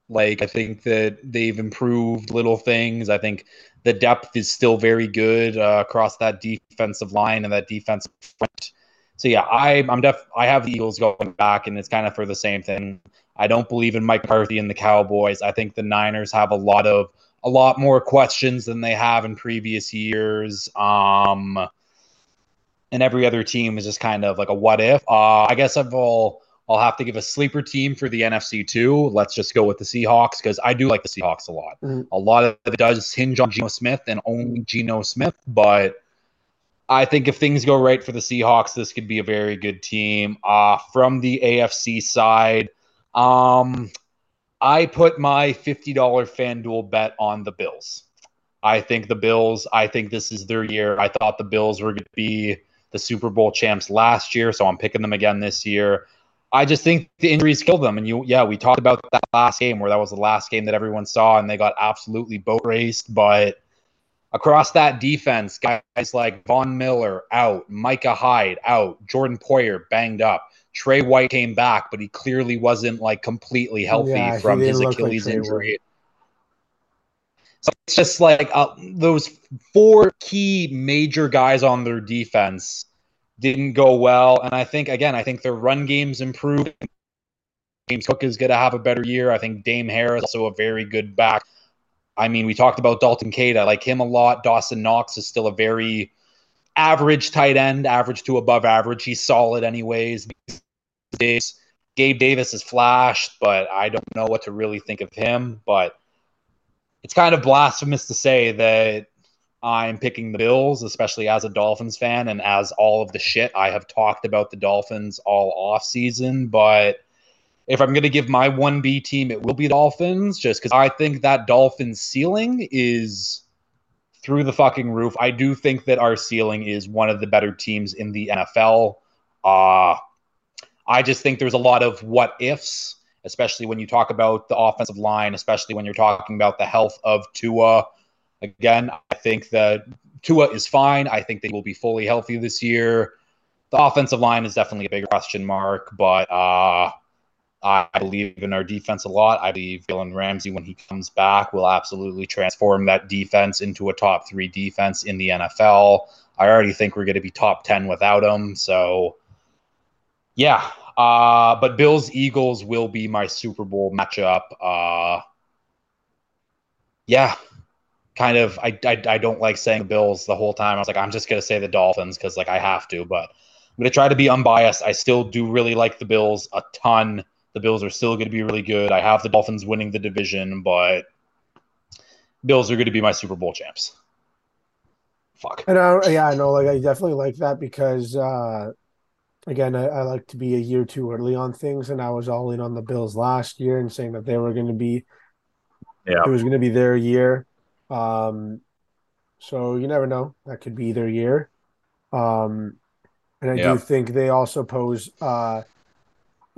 Like, I think that they've improved little things. I think the depth is still very good uh, across that defensive line and that defensive front. So yeah, I, I'm def. I have the Eagles going back, and it's kind of for the same thing. I don't believe in Mike McCarthy and the Cowboys. I think the Niners have a lot of a lot more questions than they have in previous years. Um, and every other team is just kind of like a what if. Uh, I guess I'll I'll have to give a sleeper team for the NFC too. Let's just go with the Seahawks because I do like the Seahawks a lot. Mm-hmm. A lot of it does hinge on Geno Smith and only Geno Smith, but I think if things go right for the Seahawks, this could be a very good team. Uh, from the AFC side, um, I put my $50 FanDuel bet on the Bills. I think the Bills, I think this is their year. I thought the Bills were going to be the Super Bowl champs last year, so I'm picking them again this year. I just think the injuries killed them. And you, yeah, we talked about that last game where that was the last game that everyone saw and they got absolutely boat raced. But across that defense, guys like Von Miller out, Micah Hyde out, Jordan Poyer banged up. Trey White came back, but he clearly wasn't like completely healthy yeah, from his Achilles like injury. So it's just like uh, those four key major guys on their defense didn't go well. And I think, again, I think their run game's improved. James Cook is going to have a better year. I think Dame Harris also a very good back. I mean, we talked about Dalton Kincaid. I like him a lot. Dawson Knox is still a very average tight end, average to above average. He's solid, anyways. Gabe Davis has flashed, but I don't know what to really think of him. But it's kind of blasphemous to say that I'm picking the Bills, especially as a Dolphins fan and as all of the shit I have talked about the Dolphins all off season. But if I'm going to give my 1B team, it will be Dolphins, just because I think that Dolphins ceiling is through the fucking roof. I do think that our ceiling is one of the better teams in the NFL. Uh, I just think there's a lot of what ifs, especially when you talk about the offensive line, especially when you're talking about the health of Tua. Again, I think that Tua is fine. I think they will be fully healthy this year. The offensive line is definitely a big question mark, but uh, I believe in our defense a lot. I believe Jalen Ramsey, when he comes back, will absolutely transform that defense into a top three defense in the NFL. I already think we're going to be top 10 without him. So, yeah. Uh, but Bills Eagles will be my Super Bowl matchup. Uh, yeah, kind of I, I, I don't like saying the Bills the whole time. I was like, I'm just gonna say the Dolphins because like I have to, but I'm gonna try to be unbiased. I still do really like the Bills a ton. The Bills are still gonna be really good. I have the Dolphins winning the division, but Bills are gonna be my Super Bowl champs. Fuck. And I, yeah, I know. Like I definitely like that because uh again, I, I like to be a year too early on things, and I was all in on the Bills last year and saying that they were going to be, yeah, it was going to be their year. Um, so you never know. That could be their year. Um, and I yeah. do think they also pose uh,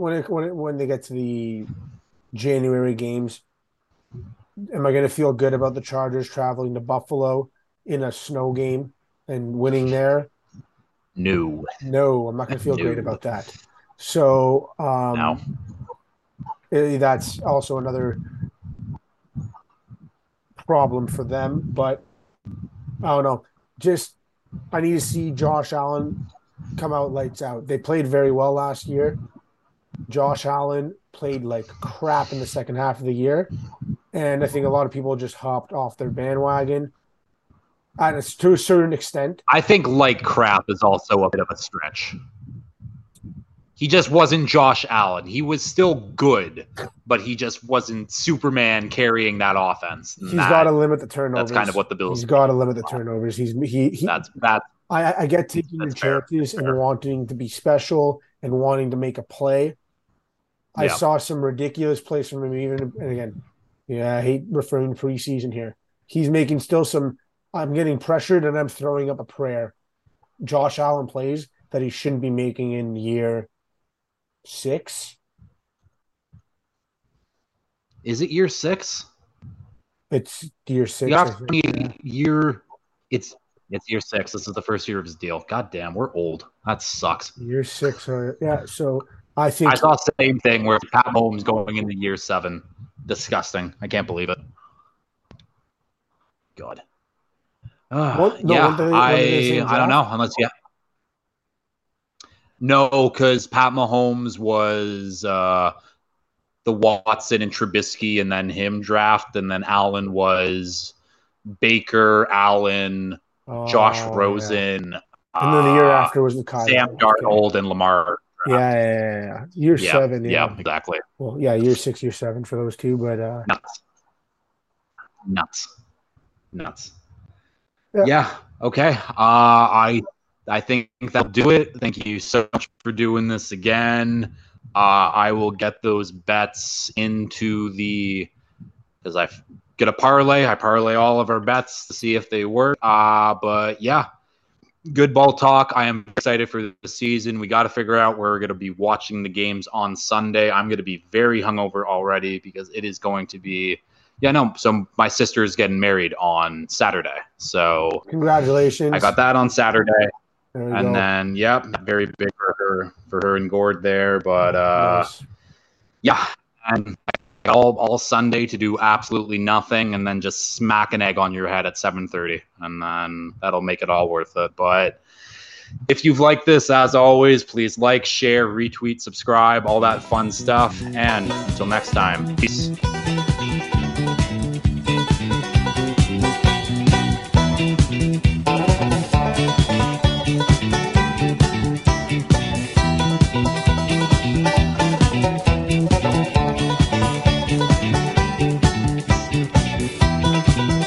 when it, when it, when they get to the January games. Am I going to feel good about the Chargers traveling to Buffalo in a snow game and winning there? No, no, I'm not going to feel no. great about that. So, um, no. Eh, that's also another problem for them. But I don't know. Just I need to see Josh Allen come out lights out. They played very well last year. Josh Allen played like crap in the second half of the year. And I think a lot of people just hopped off their bandwagon. And to a certain extent. I think like crap is also a bit of a stretch. He just wasn't Josh Allen. He was still good, but he just wasn't Superman carrying that offense. He's got to limit the turnovers. That's kind of what the Bills. He's got to limit the turnovers. He's he. he that's that. I, I get taking your chances and wanting to be special and wanting to make a play. I yeah. saw some ridiculous plays from him. Even and again, yeah, I hate referring to preseason here. He's making still some. I'm getting pressured and I'm throwing up a prayer. Josh Allen plays that he shouldn't be making in year six. Is it year six? It's year six. Yeah, year. It's it's year six. This is the first year of his deal. God damn, we're old. That sucks. Year six. Uh, yeah. So I think I saw the same thing where Pat Mahomes going into year seven. Disgusting. I can't believe it. God. Uh, what, no, yeah, they, I I don't know unless yeah. No, because Pat Mahomes was uh, the Watson and Trubisky, and then him draft, and then Allen was Baker, Allen, oh, Josh Rosen, yeah. and then the year uh, after was the Sam Darnold okay. and Lamar. Yeah, yeah, yeah, Year yeah, seven. Yeah. yeah, exactly. Well, yeah, year six, year seven for those two, but uh, nuts, nuts, nuts. Yeah. yeah. Okay. Uh, I I think that'll do it. Thank you so much for doing this again. Uh, I will get those bets into the because I get a parlay. I parlay all of our bets to see if they work. Uh, but yeah, good ball talk. I am excited for the season. We got to figure out where we're going to be watching the games on Sunday. I'm going to be very hungover already because it is going to be. Yeah, no. So my sister is getting married on Saturday. So congratulations! I got that on Saturday and go. then yep, very big for her for her and Gord there. But uh nice. yeah, and all all Sunday to do absolutely nothing and then just smack an egg on your head at 7:30 and then that'll make it all worth it. But if you've liked this, as always, please like, share, retweet, subscribe, all that fun stuff. And until next time, peace.